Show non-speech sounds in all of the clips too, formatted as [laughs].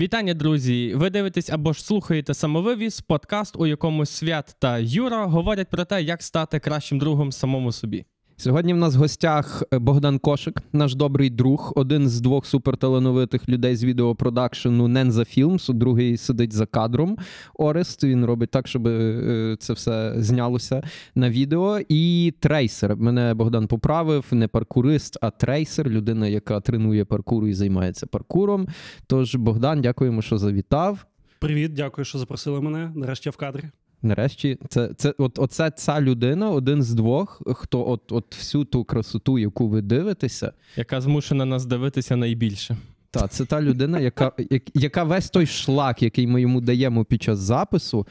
Вітання, друзі! Ви дивитесь або ж слухаєте самовивіз, подкаст, у якому свят та Юра говорять про те, як стати кращим другом самому собі. Сьогодні в нас в гостях е, Богдан Кошик, наш добрий друг, один з двох суперталановитих людей з відеопродакшену Ненза Філмс. Другий сидить за кадром. Орест. Він робить так, щоб е, це все знялося на відео. І трейсер. Мене Богдан поправив, не паркурист, а трейсер людина, яка тренує паркуру і займається паркуром. Тож, Богдан, дякуємо, що завітав. Привіт, дякую, що запросили мене. Нарешті в кадрі. Нарешті, це це от оце ця людина, один з двох, хто от от всю ту красоту, яку ви дивитеся, яка змушена нас дивитися найбільше. Так, це та людина, яка яка весь той шлак, який ми йому даємо під час запису,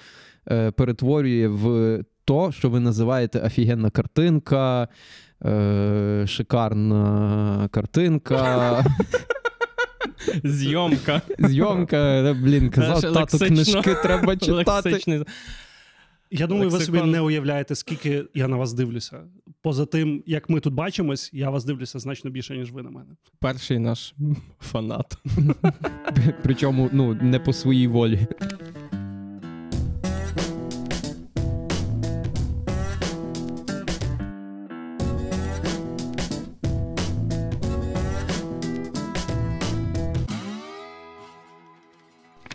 е, перетворює в то, що ви називаєте офігенна картинка, е, шикарна картинка. [laughs] Зйомка. Зйомка, блін, казав, тату, книжки треба [laughs] читати. Лексичний. Я думаю, Лексикон. ви собі не уявляєте, скільки я на вас дивлюся. Поза тим, як ми тут бачимось, я вас дивлюся значно більше, ніж ви на мене. Перший наш фанат. [laughs] Причому ну, не по своїй волі.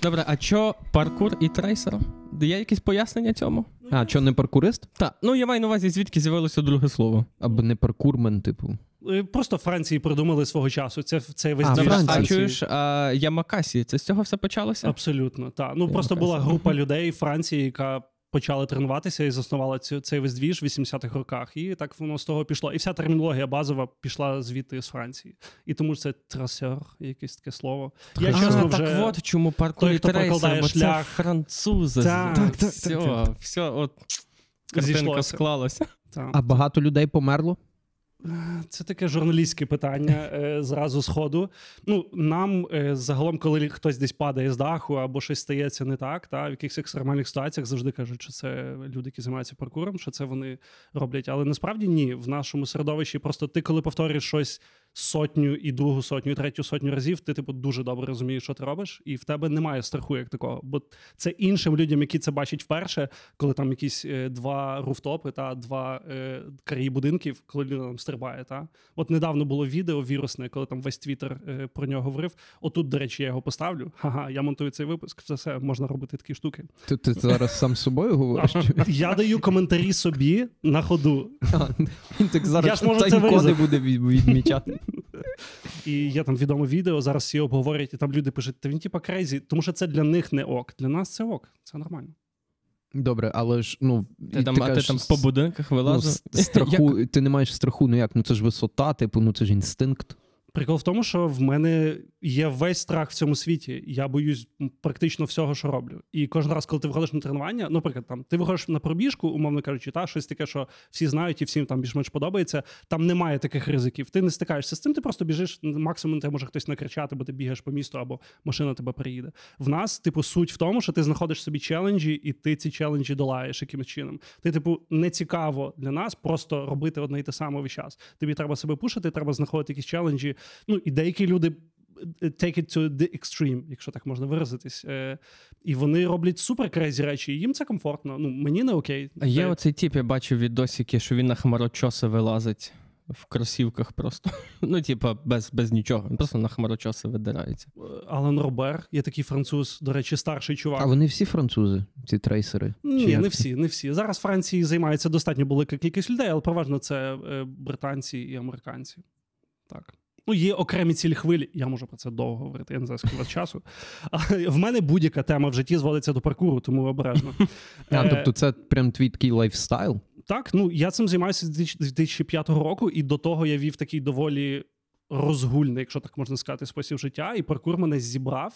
Добре, а що паркур і трейсер? Є якісь пояснення цьому? А, що не паркурист? Так. Ну я маю на увазі, звідки з'явилося друге слово. Або не паркурмен, типу. Е, просто Франції придумали свого часу. Це це весь а, А чуєш, а, Ямакасі, це з цього все почалося? Абсолютно, так. Ну просто була група людей в Франції, яка почали тренуватися і заснували цю цей весь двіж в 80-х роках. І так воно з того пішло. І вся термінологія базова пішла звідти з Франції. І тому це трасер, якесь таке слово. Я а, чесно вже... Так от чому паркує трейсер, бо шлях. це французи. Так, так, так, все, так, так. все, от картинка склалася. А багато людей померло? Це таке журналістське питання е, зразу з ходу. Ну, Нам е, загалом, коли хтось десь падає з даху або щось стається не так, та в якихось екстремальних ситуаціях завжди кажуть, що це люди, які займаються паркуром, що це вони роблять. Але насправді ні, в нашому середовищі просто ти, коли повторюєш щось сотню і другу сотню, і третю сотню разів, ти типу дуже добре розумієш, що ти робиш, і в тебе немає страху як такого. Бо це іншим людям, які це бачать вперше, коли там якісь е, два руфтопи та два е, карії будинків, коли людина там стрибає. Та от недавно було відео вірусне, коли там весь твіттер е, про нього говорив. Отут, до речі, я його поставлю. Ага, я монтую цей випуск. Це все можна робити такі штуки. Ти, ти зараз сам з собою говориш? [laughs] Я даю коментарі собі на ходу. [laughs] Він так зараз це буде відмічати. І є там відоме відео, зараз всі обговорять, і там люди пишуть, та він типа crazy, тому що це для них не ок. Для нас це ок, це нормально. Добре, але ж ну ти там, ти, кажеш, ти там по будинках вилазив? Ну, страху, ти не маєш страху, ну як? Ну це ж висота, типу, ну це ж інстинкт. Прикол в тому, що в мене є весь страх в цьому світі. Я боюсь практично всього, що роблю. І кожен раз, коли ти виходиш на тренування, наприклад, там ти виходиш на пробіжку, умовно кажучи, та щось таке, що всі знають і всім там більш-менш подобається. Там немає таких ризиків. Ти не стикаєшся з цим, ти просто біжиш. Максимум тебе може хтось накричати, бо ти бігаєш по місту або машина тебе приїде. В нас, типу, суть в тому, що ти знаходиш собі челенджі, і ти ці челенджі долаєш якимось чином. Ти, типу, не цікаво для нас просто робити одне і те саме весь час. Тобі треба себе пушити, треба знаходити якісь челенджі. Ну і деякі люди е, take it to the extreme, якщо так можна виразитись. Е, І вони роблять супер crazy речі, і їм це комфортно. Ну, мені не окей. А є оцей тип, я бачив відосики, що він на хмарочоси вилазить. В кросівках просто. [laughs] Ну, типа, без без нічого. Він просто на хмарочоси видирається. Е, Ален Робер, є такий француз, до речі, старший чувак. А вони всі французи, ці трейсери? Ні, не всі, не всі. Зараз Франції займається достатньо велика кількість людей, але переважно це е, британці і американці. Так. Ну, є окремі цілі хвилі, я можу про це довго говорити, я не знаю, скільки вас часу. А в мене будь-яка тема в житті зводиться до паркуру, тому обережно. [laughs] А, Тобто, це прям твій такий лайфстайл? Так, ну я цим займаюся з 2005 року, і до того я вів такий доволі розгульний, якщо так можна сказати, спосіб життя. І паркур мене зібрав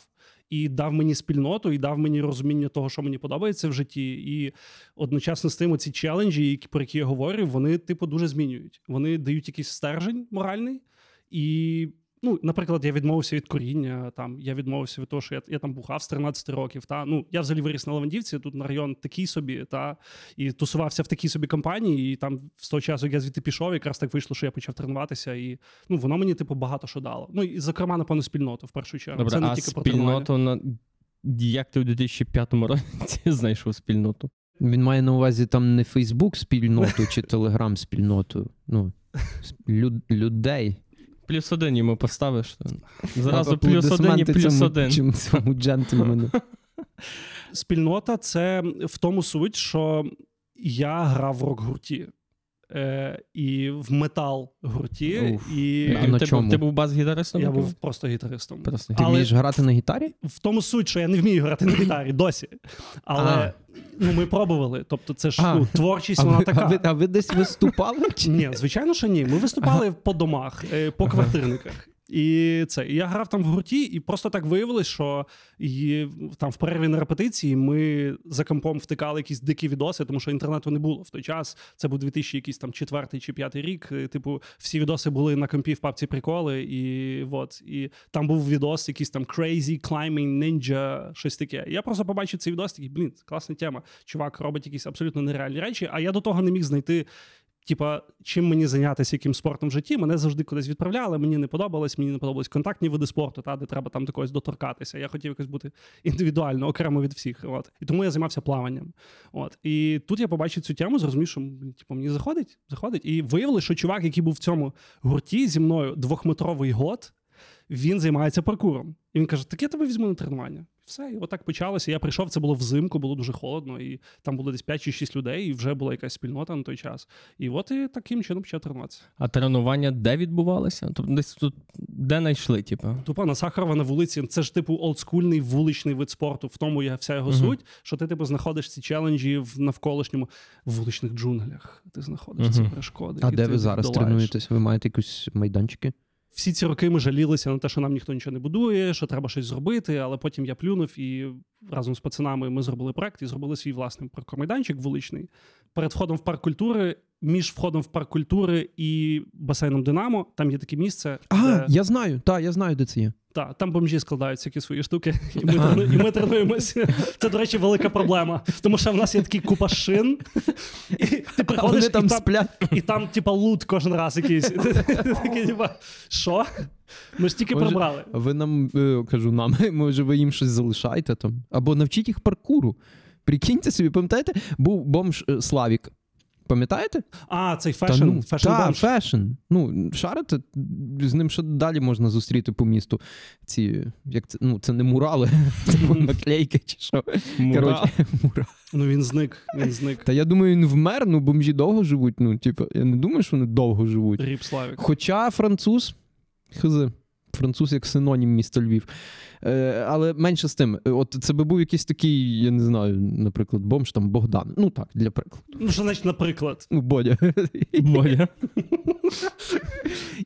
і дав мені спільноту, і дав мені розуміння того, що мені подобається в житті. І одночасно з тим, ці челенджі, про які я говорю, вони, типу, дуже змінюють. Вони дають якийсь стержень моральний. І Ну, наприклад, я відмовився від коріння, там я відмовився від того, що я я там бухав з 13 років. Та ну я взагалі виріс на Левандівці, тут на район такий собі, та і тусувався в такій собі компанії. І там з того часу як я звідти пішов, якраз так вийшло, що я почав тренуватися, і ну воно мені типу багато що дало. Ну і зокрема, напевно, спільноту в першу чергу. Добре, Це не а тільки про спільноту на як ти у 2005 році [laughs] знайшов спільноту? Він має на увазі там не Фейсбук спільноту чи Телеграм спільноту. Ну, люд, людей. Плюс один йому поставиш. [laughs] Зразу плюс один і плюс один. чим- Цьому джентльмену. [laughs] Спільнота це в тому суть, що я грав в рок-гурті. Е, і в метал гурті, Уф. і А на ти, чому? Був, ти був бас-гітаристом? я був просто гітаристом. Просто Ти Але- вмієш грати на гітарі? В тому суть, що я не вмію грати на гітарі досі. Але ну, ми пробували. Тобто, це ж А. ну, творчість, А вона ви, така. а, ви, а ви десь виступали? Чи? Ні, звичайно, що ні. Ми виступали по домах, е, по квартирниках. І це і я грав там в гурті, і просто так виявилось, що і, там в перерві на репетиції ми за компом втикали якісь дикі відоси, тому що інтернету не було в той час. Це був 2000 якийсь там четвертий чи п'ятий рік. Е, Типу, всі відоси були на компі в папці приколи, і от і там був відос, якийсь там Crazy Climbing Ninja, щось таке. Я просто побачив цей відос, такий, блін, класна тема. Чувак робить якісь абсолютно нереальні речі, а я до того не міг знайти. Типа, чим мені зайнятися яким спортом в житті, мене завжди кудись відправляли. Мені не подобалось, мені не подобались контактні види спорту, та де треба там до когось доторкатися. Я хотів якось бути індивідуально, окремо від всіх. От і тому я займався плаванням. От і тут я побачив цю тему, зрозумів, що типу, мені заходить, заходить. І виявили, що чувак, який був в цьому гурті зі мною двохметровий год, він займається паркуром. І він каже: Так я тебе візьму на тренування. Все, і отак почалося. Я прийшов, це було взимку, було дуже холодно, і там було десь 5 чи 6 людей, і вже була якась спільнота на той час. І от і таким чином почав тренуватися. А тренування де відбувалося? Тобто десь тут де знайшли, типу? Тупо на Сахарова на вулиці. Це ж типу олдскульний вуличний вид спорту. В тому є вся його Мгм. суть, що ти типу знаходиш ці челенджі в навколишньому вуличних джунглях. Ти знаходиш ці перешкоди. А і де ти ви зараз долаєш. тренуєтесь? Ви маєте якісь майданчики? Всі ці роки ми жалілися на те, що нам ніхто нічого не будує, що треба щось зробити. Але потім я плюнув і разом з пацанами ми зробили проект і зробили свій власний паркомайданчик вуличний. Перед входом в парк культури, між входом в парк культури і басейном Динамо, там є таке місце. А, де... я знаю, так, я знаю, де це є. Та, там бомжі складають всякі свої штуки, [laughs] і ми, А. і ми тренуємося. Це, до речі, велика проблема. Тому що в нас є такий купа шин, і ти приходиш, вони і там там, сплять. і там, типа, лут кожен раз якийсь. [laughs] Такий, типа, що? Ми ж тільки Може, прибрали. Ви нам е, кажу, нам, [laughs] може, ви їм щось залишаєте там. Або навчіть їх паркуру. Прикиньте собі, пам'ятаєте, був бомж е, Славік. Пам'ятаєте? А, цей Та фешн, ну, фешн та, фешн. Ну, шарите, з ним ще далі можна зустріти по місту. Ці, як це, ну, це не мурали, [laughs] це наклейки чи що. Мура. Коротше, [laughs] мура. Ну він зник, він зник. Та я думаю, він вмер, ну бомжі довго живуть. Ну, типу, я не думаю, що вони довго живуть. Ріп Славік. Хоча француз, хз, француз як синонім міста Львів. Е, але менше з тим, е, от це би був якийсь такий, я не знаю, наприклад, бомж там Богдан. Ну так, для прикладу. Ну, що значить, наприклад. Бодя. Бодя.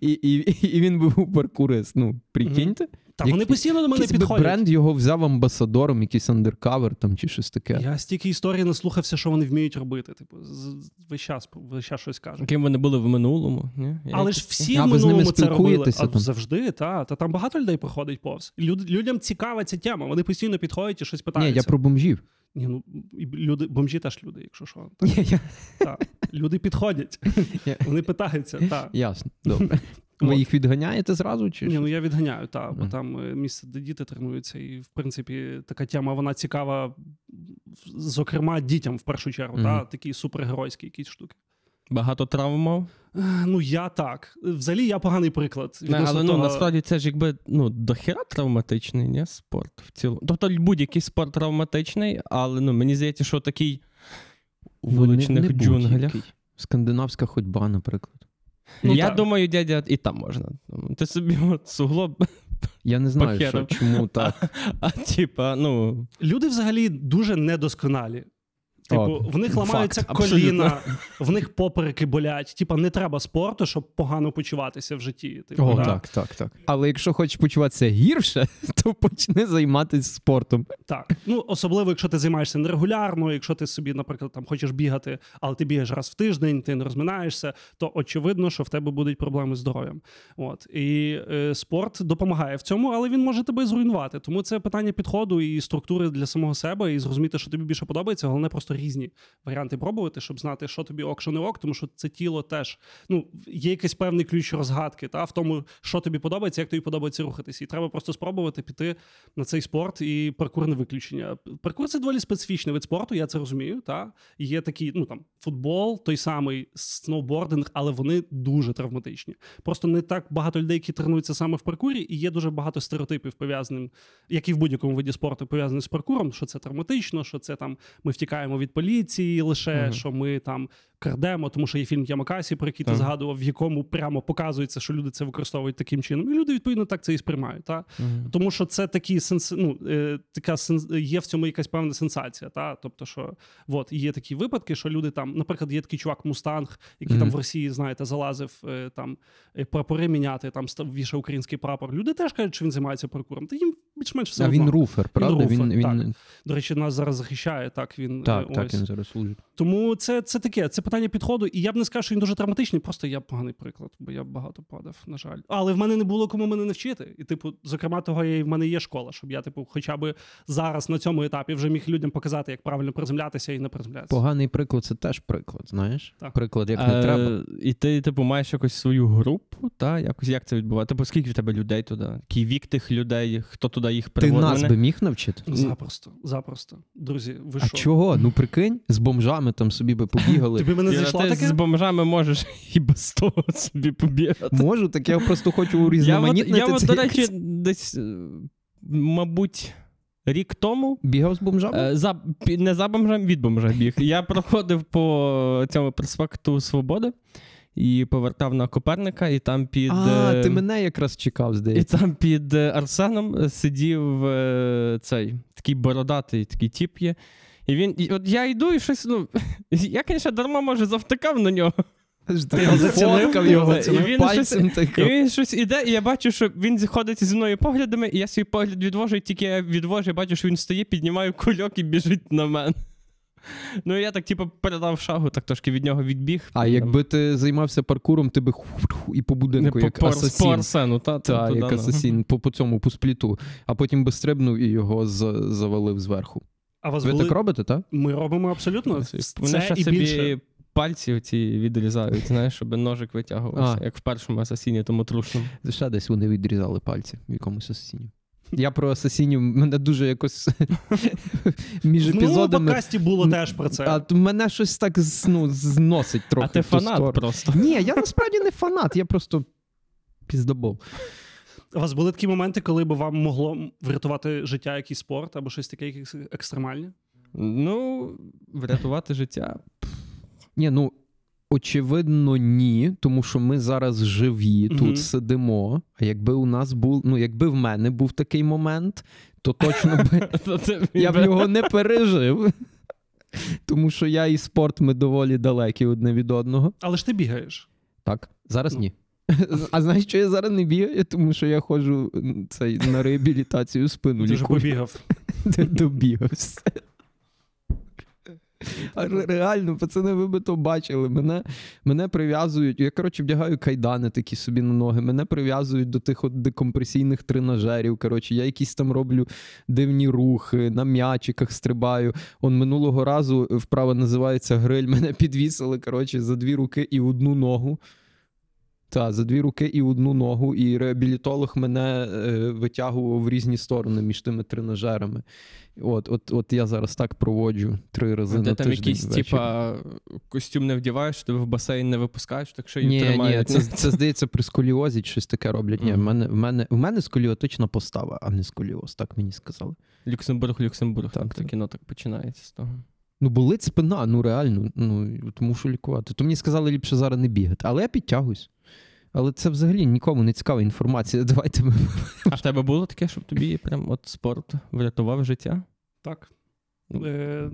І, і, і він був паркурист. Ну, прикиньте. Та Як- вони постійно до мене Якийсь би підходять. бренд його взяв амбасадором, якийсь андеркавер там чи щось таке. Я стільки історій наслухався, що вони вміють робити. Типу, з- весь час, весь час щось кажуть. Ким вони були в минулому? Ні? Але ж всі А, в минулому це робили. А, там? завжди, та. Та там багато людей проходить повз. Люд, людям цікава ця тема. Вони постійно підходять і щось Ні, я про бомжів. Ні, ну, і люди, бомжі теж люди, якщо що. Так, Ні, я... та. Люди підходять, [laughs] вони питаються. Та. Ясно, добре. Ви От. їх відганяєте зразу? Чи Ні, ну я відганяю, та, бо там е, місце, де діти тренуються, і в принципі така тема вона цікава, зокрема, дітям в першу чергу, Мгм. та, такі супергеройські якісь штуки. Багато травм мав. Ну, я так. Взагалі, я поганий приклад. Не, але ну, насправді це ж якби ну, дохера травматичний, ні, спорт в цілому. Тобто будь-який спорт травматичний, але ну, мені здається, що такий у Ну, вуличних не- не джунглях. будь-який. Скандинавська ходьба, наприклад. Ну, я так. думаю, дядя, і там можна. Ти собі от, суглоб, Я не знаю, що, чому так. а типа, ну. Люди взагалі дуже недосконалі. Типу, в них ламаються факт, коліна, в них попереки болять. Типа, не треба спорту, щоб погано почуватися в житті. Типу, О, да? так, так, так. Але якщо хочеш почуватися гірше, [laughs] то почни займатися спортом. Так. Ну, особливо, якщо ти займаєшся нерегулярно, якщо ти собі, наприклад, там хочеш бігати, але ти бігаєш раз в тиждень, ти не розминаєшся, то очевидно, що в тебе будуть проблеми з здоров'ям. От і е, спорт допомагає в цьому, але він може тебе зруйнувати. Тому це питання підходу і структури для самого себе, і зрозуміти, що тобі більше подобається. Головне просто різні варіанти пробувати, щоб знати, що тобі ок, що не ок, тому що це тіло теж ну є якийсь певний ключ розгадки, та в тому, що тобі подобається, як тобі подобається рухатись. І треба просто спробувати піти на цей спорт і паркур не виключення. Паркур це доволі специфічний вид спорту, я це розумію. Та є такі, ну там футбол, той самий сноубординг, але вони дуже травматичні. Просто не так багато людей, які тренуються саме в паркурі, і є дуже багато стереотипів пов'язаним, як і в будь-якому виді спорту, пов'язаних з паркуром, що це травматично, що це там ми втікаємо від поліції лише, Мгм. що ми там крадемо, тому що є фільм Ямакасі, про який ти згадував, в якому прямо показується, що люди це використовують таким чином. І люди відповідно так це і сприймають. Та? Тому що це такі сенс... ну, е, така сенс... є в цьому якась певна сенсація. Та? Тобто, що от, є такі випадки, що люди там, наприклад, є такий чувак Мустанг, який там в Росії, знаєте, залазив е, там е, прапори міняти, там вішав український прапор. Люди теж кажуть, що він займається прокуром. Та їм більш-менш все а одно. він руфер, правда? руфер, він, він... До речі, нас зараз захищає. Так, він Так, е, так, ось. він зараз служить. Тому це, це таке, це питання підходу. І я б не сказав, що він дуже травматичний, просто я поганий приклад, бо я багато падав, на жаль. Але в мене не було кому мене не вчити. І, типу, зокрема, того і в мене є школа, щоб я, типу, хоча б зараз на цьому етапі вже міг людям показати, як правильно приземлятися і не приземлятися. Поганий приклад це теж приклад, знаєш? Так. Приклад, як не Е, треба. І ти, типу, маєш якусь свою групу, та? Якось, як це відбувається? Типу, скільки в тебе людей туди? Який вік тих людей, хто туди їх Ти приводить? нас Мене- би міг навчити? Запросто, запросто. Друзі, ви А що? чого? Ну прикинь, з бомжами там собі би побігали. Тобі мене Іра, зайшло ти таке? з бомжами можеш [laughs] і без того собі побігати. Можу, так я просто хочу Я от, урізноманітнити я от, до якось. речі, десь, е, мабуть, рік тому. Бігав з бомжами? е, За, не за бомжем, від бомжа біг. Я проходив по цьому проспекту Свободи і повертав на Коперника, і там під. а, е, ти мене якраз чекав, І там під Арсеном сидів цей такий бородатий такий тіп є. І він. І от я йду і щось, ну. [laughs] Я, звісно, дарма може завтикав на нього. Ти його? І він пальцем І він щось іде, і я бачу, що він зіходить зі мною поглядами, і я свій погляд відвожу, і тільки я відвожу, я бачу, що він стоїть, піднімає кульок і біжить на мене. [laughs] Ну, я так, типу, придав шагу, так трошки від нього відбіг. А якби ти займався паркуром, ти би [laughs] і по будинку, по, як по, асасін. по Арсену, та, Та, туди, як ну. асасін, по, по цьому, по спліту, а потім би стрибнув і його завалив зверху. А вас Ви були... так робите, так? Ми робимо абсолютно це Вони ще і собі більше. пальці оці відрізають, знаєш, щоб ножик витягувався, А. як в першому асасіні, тому трушному. Ще десь вони відрізали пальці в якомусь асасіні. Я про асасінів мене дуже якось [laughs] між В минулому подкасті було теж про це. А мене щось так ну, зносить трохи. а ти фанат просто. Ні, я насправді не фанат, я просто піздобол. У вас були такі моменти, коли б вам могло врятувати життя якийсь спорт або щось таке, якесь екстремальне? Ну, врятувати життя. Ні, ну очевидно, ні, тому що ми зараз живі, тут сидимо. А якби у нас був, ну якби в мене був такий момент, то точно би [laughs] я б його не пережив. Тому що я і спорт ми доволі далекі одне від одного. Але ж ти бігаєш. Так, зараз Ну. ні. [laughs] А знаєш, що я зараз не бігаю? Тому що я ходжу цей, на реабілітацію спину Ти вже побігав. [laughs] Добігався. А реально, пацани, ви би то бачили. Мене, мене прив'язують. Я, коротше, вдягаю кайдани такі собі на ноги. Мене прив'язують до тих от декомпресійних тренажерів. Коротше, я якісь там роблю дивні рухи, на м'ячиках стрибаю. Он минулого разу вправа називається гриль. [laughs] Мене підвісили, коротше, за дві руки і одну ногу. Так, за дві руки і одну ногу, і реабілітолог мене е, витягував в різні сторони між тими тренажерами. От, от, от я зараз так проводжу три рази Ти на там тиждень. якийсь, типа, костюм не вдіваєш, тебе в басейн не випускаєш, так що їх Ні, ні, це, це здається при сколіозі щось таке роблять. Ні, в мене, в мене, в мене сколіотична постава, а не сколіоз, так мені сказали. Люксембург, Люксембург, там Так, таке так. кіно так починається з того. Ну, болить спина, ну реально, ну от мушу лікувати. То мені сказали ліпше зараз не бігати, але я підтягуюсь. Але це взагалі нікому не цікава інформація. [laughs] Давайте ми. А в тебе було таке, щоб тобі прям от спорт врятував життя? Так. Ну. Е,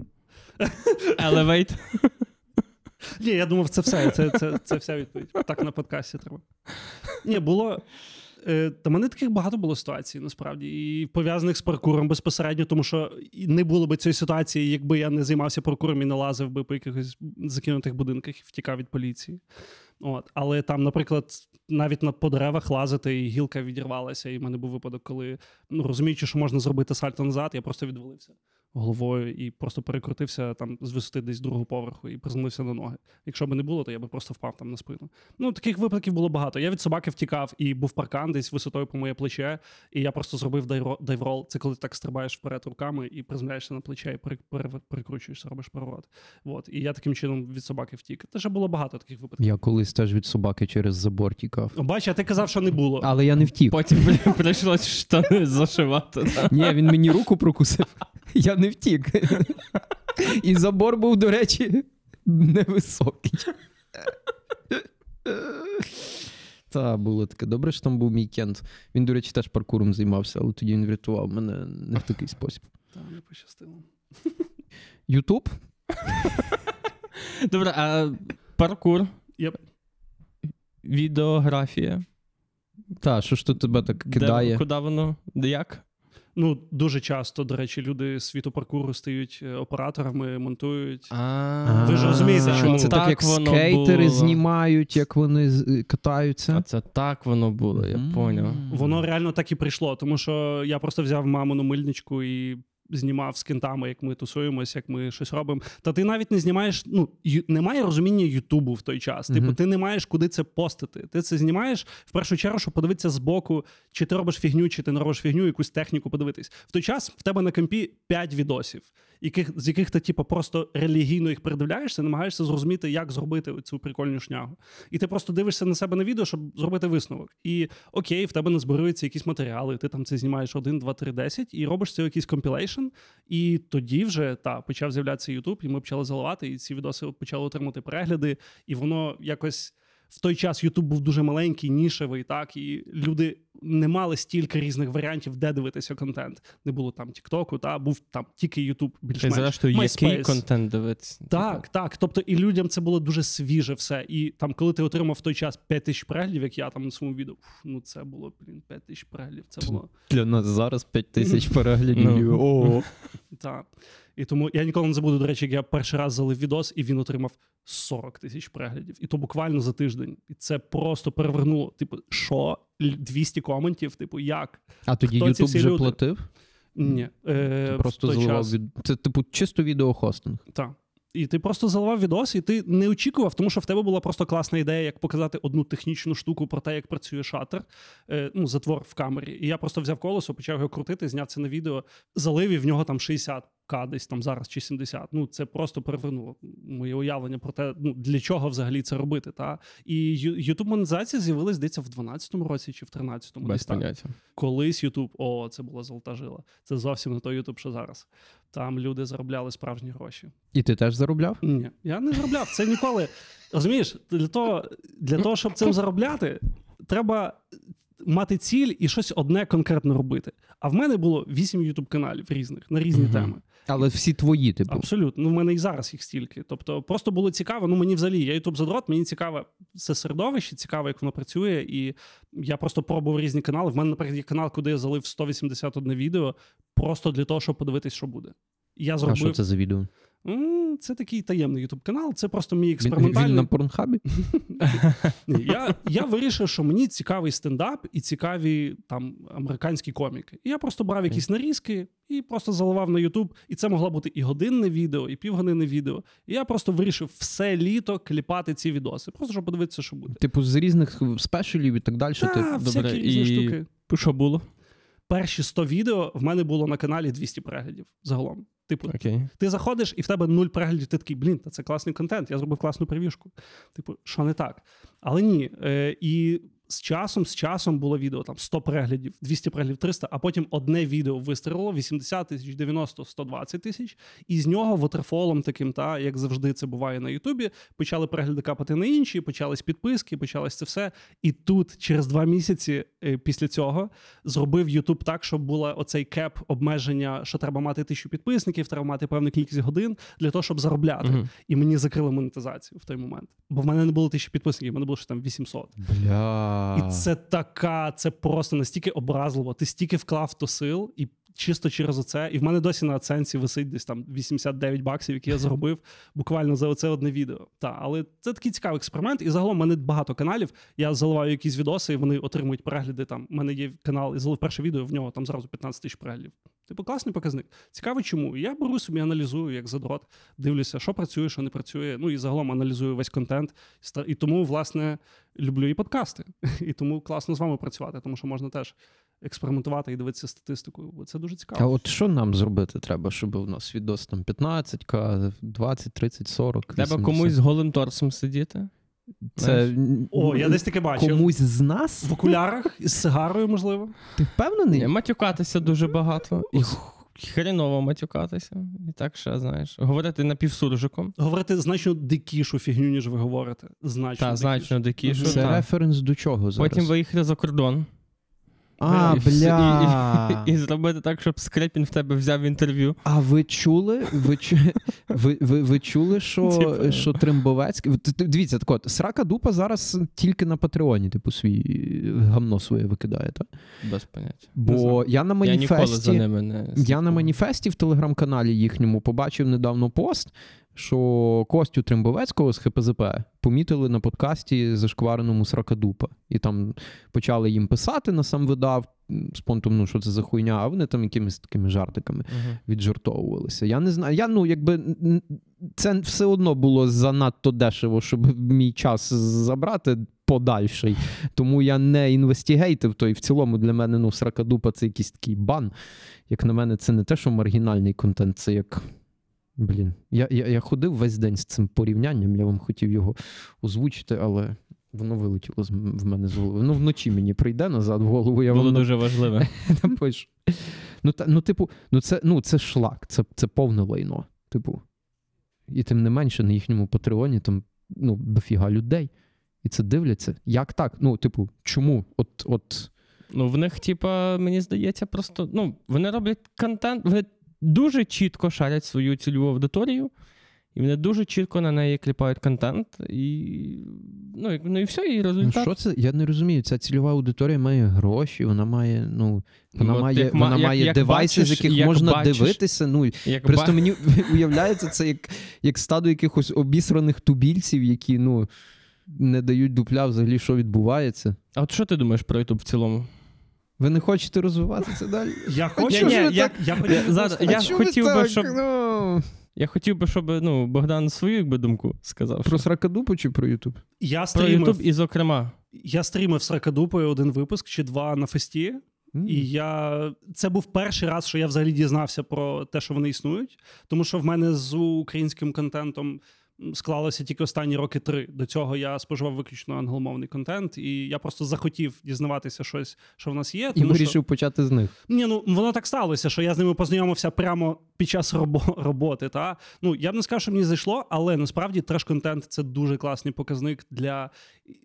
Ні, я думав, це все. Це, це, це вся відповідь. Так на подкасті треба. Ні, було. Е, Та мене таких багато було ситуацій, насправді, і пов'язаних з паркуром безпосередньо, тому що не було б цієї ситуації, якби я не займався паркуром і не лазив би по якихось закинутих будинках і втікав від поліції. От. Але там, наприклад, навіть на по деревах лазити, і гілка відірвалася, і в мене був випадок, коли ну, розуміючи, що можна зробити сальто назад, я просто відвалився головою і просто перекрутився там з висоти десь другого поверху і приземлився на ноги. Якщо б не було, то я би просто впав там на спину. Ну таких випадків було багато. Я від собаки втікав і був паркан десь висотою по моє плече, і я просто зробив дайро- дайврол. Це коли ти так стрибаєш вперед руками і приземляєшся на плече, і пере- пере- перекручуєшся, робиш переворот. От. І я таким чином від собаки втік. Та ще було багато таких випадків. Я колись теж від собаки через забор тікав. Бач, а ти казав, що не було. Але я не втік. Потім блін, прийшлось штани зашивати. Ні, він мені руку прокусив. Я не втік. І забор був, до речі, невисокий. Та було таке. Добре, що там був мій кент. Він, до речі, теж паркуром займався, але тоді він врятував мене не в такий спосіб. Та не пощастило. Ютуб? Добре, а паркур, Єп. відеографія. Та, що ж тут тебе так Де, кидає? куди воно? Де як? Ну, дуже часто, до речі, люди світу паркуру стають е, операторами, монтують. А, Ви ж розумієте, чому? Це так, як воно скейтери було. знімають, як вони з- А катаються. це так воно було, я поняв. Воно реально так і прийшло, тому що я просто взяв мамину мильничку і знімав з кентами, як ми тусуємось, як ми щось робимо. Та ти навіть не знімаєш. Ну ю- немає розуміння Ютубу в той час. Типу, ти не маєш куди це постити. Ти це знімаєш в першу чергу, щоб подивитися збоку, чи ти робиш фігню, чи ти не робиш фігню, якусь техніку подивитись. В той час в тебе на компі 5 відосів. Яких, з яких ти, типу, просто релігійно їх передивляєшся, намагаєшся зрозуміти, як зробити цю прикольну шнягу. І ти просто дивишся на себе на відео, щоб зробити висновок. І окей, в тебе не назбируються якісь матеріали. Ти там це знімаєш 1, 2, 3, 10 і робиш це якийсь compilation. І тоді вже та почав з'являтися YouTube, і ми почали заливати, і ці відоси почали отримати перегляди. І воно якось в той час YouTube був дуже маленький, нішевий, так і люди не мали стільки різних варіантів, де дивитися контент. Не було там Тіктоку, та був там тільки І більш-менш. зрештою, який контент дивитися? Так, так. Тобто, і людям це було дуже свіже все. І там, коли ти отримав в той час 5 тисяч переглядів, як я там на своєму відео, ну це було, блін, 5 тисяч переглядів. Це було Для нас зараз 5 [laughs] тисяч переглядів. Ну. Так. І тому я ніколи не забуду, до речі, як я перший раз залив відос, і він отримав 40 тисяч переглядів. І то буквально за тиждень. І це просто перевернуло. Типу, що? Л- 200 коментів? Типу, як? А тоді Ютуб вже люди? платив? Ні. Е, Ти просто заливав час- від. Це, типу, чисто відеохостинг. Так. І ти просто заливав відос, і ти не очікував, тому що в тебе була просто класна ідея, як показати одну технічну штуку про те, як працює шатер, е, ну, затвор в камері. І я просто взяв колесо, почав його крутити, зняв це на відео, залив, і в нього там 60к десь там зараз чи 70. Ну, це просто перевернуло моє уявлення про те, ну, для чого взагалі це робити. Та? І youtube монетизація з'явилась здається в 12-му році чи в 13-му. Без десь поняття. колись Ютуб, о, це була золота жила. Це зовсім не той Ютуб, що зараз. Там люди заробляли справжні гроші. І ти теж заробляв? Ні, я не заробляв. Це ніколи. Розумієш, для того, для того, щоб цим заробляти, треба мати ціль і щось одне конкретно робити. А в мене було вісім ютуб каналів різних на різні Мгм. теми. Але всі твої, типу. Абсолютно. Ну, в мене і зараз їх стільки. Тобто, просто було цікаво. Ну, мені взагалі, я ютуб задрот, мені цікаво це середовище, цікаво, як воно працює. І я просто пробував різні канали. В мене, наприклад, є канал, куди я залив 181 відео, просто для того, щоб подивитись, що буде. Я А що це за відео? Це такий таємний ютуб канал. Це просто мій експериментальний. він на порнхабі? [laughs] Я, я вирішив, що мені цікавий стендап і цікаві там американські коміки. І я просто брав якісь нарізки і просто заливав на Ютуб. І це могло бути і годинне відео, і півгодинне відео. І я просто вирішив все літо кліпати ці відоси, просто щоб подивитися, що буде. Типу, з різних спешелів і так далі. Та, Ти... всякі різні штуки. Що було? Перші 100 відео в мене було на каналі 200 переглядів загалом. Типу, okay. ти заходиш і в тебе нуль переглядів, ти такий, блін, та це класний контент, я зробив класну перевіжку. Типу, що не так? Але ні. Е, і з часом, з часом було відео там 100 переглядів, 200 переглядів, 300, а потім одне відео вистрілило 80 тисяч, 90, 120 тисяч. І з нього вотерфолом таким, та як завжди це буває на Ютубі, почали перегляди капати на інші, почались підписки, почалось це все. І тут через два місяці е, після цього зробив Ютуб так, щоб було оцей кеп обмеження, що треба мати тисячу підписників, треба мати певну кількість годин для того, щоб заробляти. Мгм. І мені закрили монетизацію в той момент. Бо в мене не було тисячі підписників, в мене було ще там 800. Бля. І це така, це просто настільки образливо. Ти стільки вклав то сил, і чисто через оце. І в мене досі на оценці висить десь там 89 баксів, які я [laughs] заробив буквально за оце одне відео. Та, але це такий цікавий експеримент. І загалом в мене багато каналів. Я заливаю якісь відоси, і вони отримують перегляди. Там у мене є канал, і залив перше відео, в нього там зразу 15 тисяч переглядів. Типу, класний показник. Цікаво, чому. Я беру собі, аналізую, як задрот, дивлюся, що працює, що не працює. Ну і загалом аналізую весь контент. І тому, власне, люблю і подкасти. [laughs] І тому класно з вами працювати, тому що можна теж експериментувати і дивитися статистику. Бо це дуже цікаво. А от що нам зробити треба, щоб у нас відос там 15к, 20, 30, 40. Треба 80? комусь з голим торсом сидіти. Це О, я десь таке бачив. комусь з нас? В окулярах із сигарою, можливо. Ти впевнений? Матюкатися дуже багато. І х- хреново матюкатися. І так ще, знаєш, говорити напівсуржиком. Говорити значно дикішу фігню, ніж ви говорите. Значно. Та, дикішу. значно дикішу. Це та. референс до чого зараз? Потім виїхати за кордон. А, І бля. І, і, і зробити так, щоб Скрепін в тебе взяв інтерв'ю. А ви чули? Ви, [laughs] ви, ви, ви чули, що, Типа. що Тримбовецький. Т- т- Дивіться, так от, срака дупа зараз тільки на Патреоні, типу, свій е, гамно своє викидає, так? Без поняття. Бо я на Я маніфесті. ними не Я на маніфесті в телеграм-каналі їхньому побачив недавно пост, що Костю Тримбовецького з ХПЗП помітили на подкасті зашквареному Сракадупа. І там почали їм писати на сам видав з понтом, ну що це за хуйня, а вони там якимись такими жартиками Мгм. віджартовувалися. Я не знаю. Я ну якби це все одно було занадто дешево, щоб мій час забрати подальший. Тому я не інвестігейтив, то і в цілому для мене ну сракадупа це якийсь такий бан. Як на мене, це не те, що маргінальний контент, це як. Блін, я, я, я ходив весь день з цим порівнянням, я вам хотів його озвучити, але воно вилетіло з в мене з голови. Ну, вночі мені прийде назад в голову, я Було вам дуже важливе. [laughs] напишу. Ну, та, ну, типу, ну це, ну, це шлак, це, це повне лайно. Типу. І тим не менше, на їхньому патреоні там ну, дофіга людей. І це дивляться. Як так? Ну, типу, чому? От, от Ну, в них, типа, мені здається, просто ну, вони роблять контент, дуже чітко шарять свою цільову аудиторію, і вони дуже чітко на неї кліпають контент. І, ну, і- ну і все, і ну, результат. що це? Я не розумію. Ця цільова аудиторія має гроші, вона має, ну, вона Ну, має, як вона як- має як девайси, з яких як можна бачиш- дивитися. Ну, Як Просто ба- мені [laughs] уявляється це як, як стадо якихось обісраних тубільців, які ну, не дають дупля взагалі, що відбувається. А от що ти думаєш про YouTube в цілому? Ви не хочете розвиватися далі? Я хочу. Ні, ні, я, я- я, я- хотів би, щоб- Ну, Я хотів би, щоб ну, Богдан свою якби, думку сказав. про сракадупу чи про Ютуб? я Про стрімив, YouTube і, зокрема. я стрімив з Ракадупою один випуск чи два на фесті. І я це був перший раз, що я взагалі дізнався про те, що вони існують, тому що в мене з українським контентом склалося тільки останні роки три. До цього я споживав виключно англомовний контент, і я просто захотів дізнаватися щось, що в нас є. І Тому що... почати з них. Ні, ну воно так сталося, що я з ними познайомився прямо під час робо- роботи. Та ну я б не сказав, що мені зайшло, але насправді треш-контент це дуже класний показник для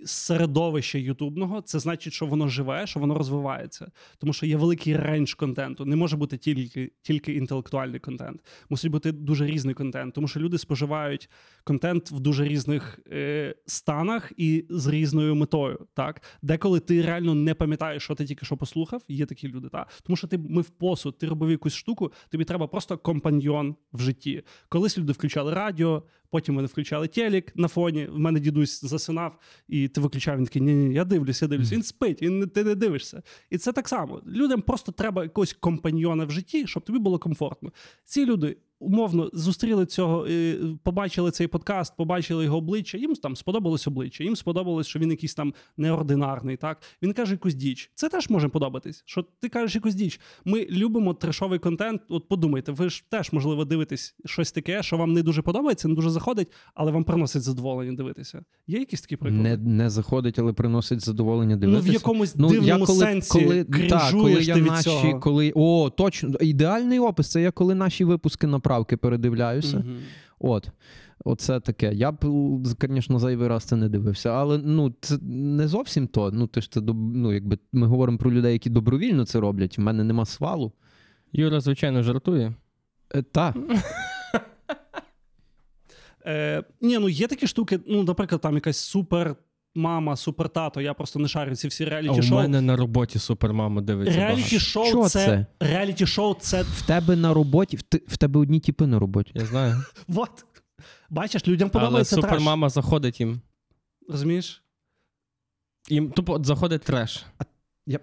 середовища ютубного. Це значить, що воно живе, що воно розвивається, тому що є великий рейндж контенту. Не може бути тільки, тільки інтелектуальний контент. Мусить бути дуже різний контент, тому що люди споживають контент в дуже різних е, станах і з різною метою. Так, деколи ти реально не пам'ятаєш, що ти тільки що послухав. Є такі люди, так тому що ти мив посуд, ти робив якусь штуку, тобі треба просто компаньйон в житті. Колись люди включали радіо, потім вони включали телек на фоні. В мене дідусь засинав, і ти виключав. Він такий, ні, ні, я дивлюсь, я дивлюсь. Він спить, він ти не дивишся. І це так само. Людям просто треба якогось компаньйона в житті, щоб тобі було комфортно. Ці люди. Умовно зустріли цього, е, побачили цей подкаст, побачили його обличчя. Їм там сподобалось обличчя. Їм сподобалось, що він якийсь там неординарний. Так він каже якусь діч. Це теж може подобатись. Що ти кажеш якусь діч. Ми любимо трешовий контент. От подумайте, ви ж теж можливо дивитесь щось таке, що вам не дуже подобається, не дуже заходить. Заходить, але вам приносить задоволення дивитися. Є якісь такі приклади? Не, не заходить, але приносить задоволення дивитися. ну, в якомусь Ну, дивному я коли, сенсі коли, так, коли я ти від наші, цього. коли. О, точно. Ідеальний опис. Це я коли наші випуски направки передивляюся. Мгм. От. Оце таке. Я б, звісно, зайвий раз це не дивився, але ну, це не зовсім то. Ну, ти ж це ну, якби ми говоримо про людей, які добровільно це роблять. У мене нема свалу. Юра, звичайно, жартує. Е, та. [laughs] Е, ні, ну є такі штуки, ну, наприклад, там якась супер мама, супер тато. Я просто не шарю ці всі А реаліті у мене на роботі супермама дивиться. Реаліті шоу це, це? реаліті шоу це В тебе на роботі, в, те- в тебе одні тіпи на роботі. Я знаю. [laughs] вот. Бачиш, людям Але подобається треш. заходить їм. Розумієш? Їм тупо заходить треш. я-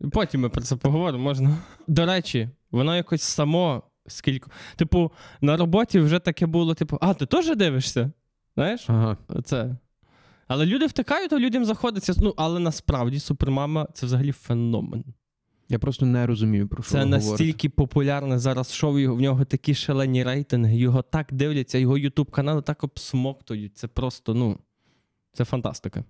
І Потім ми про це поговоримо, можна. До речі, воно якось само скільки. Типу, на роботі вже таке було, типу, а, ти теж дивишся? Знаєш? Ага. Це. Але люди втикають, а людям заходиться. Ну, але насправді супермама це взагалі феномен. Я просто не розумію, про що Це ви говорите. настільки популярне зараз шоу, його- в нього такі шалені рейтинги, його так дивляться, його Ютуб канали так обсмоктують. Це просто, ну, це фантастика.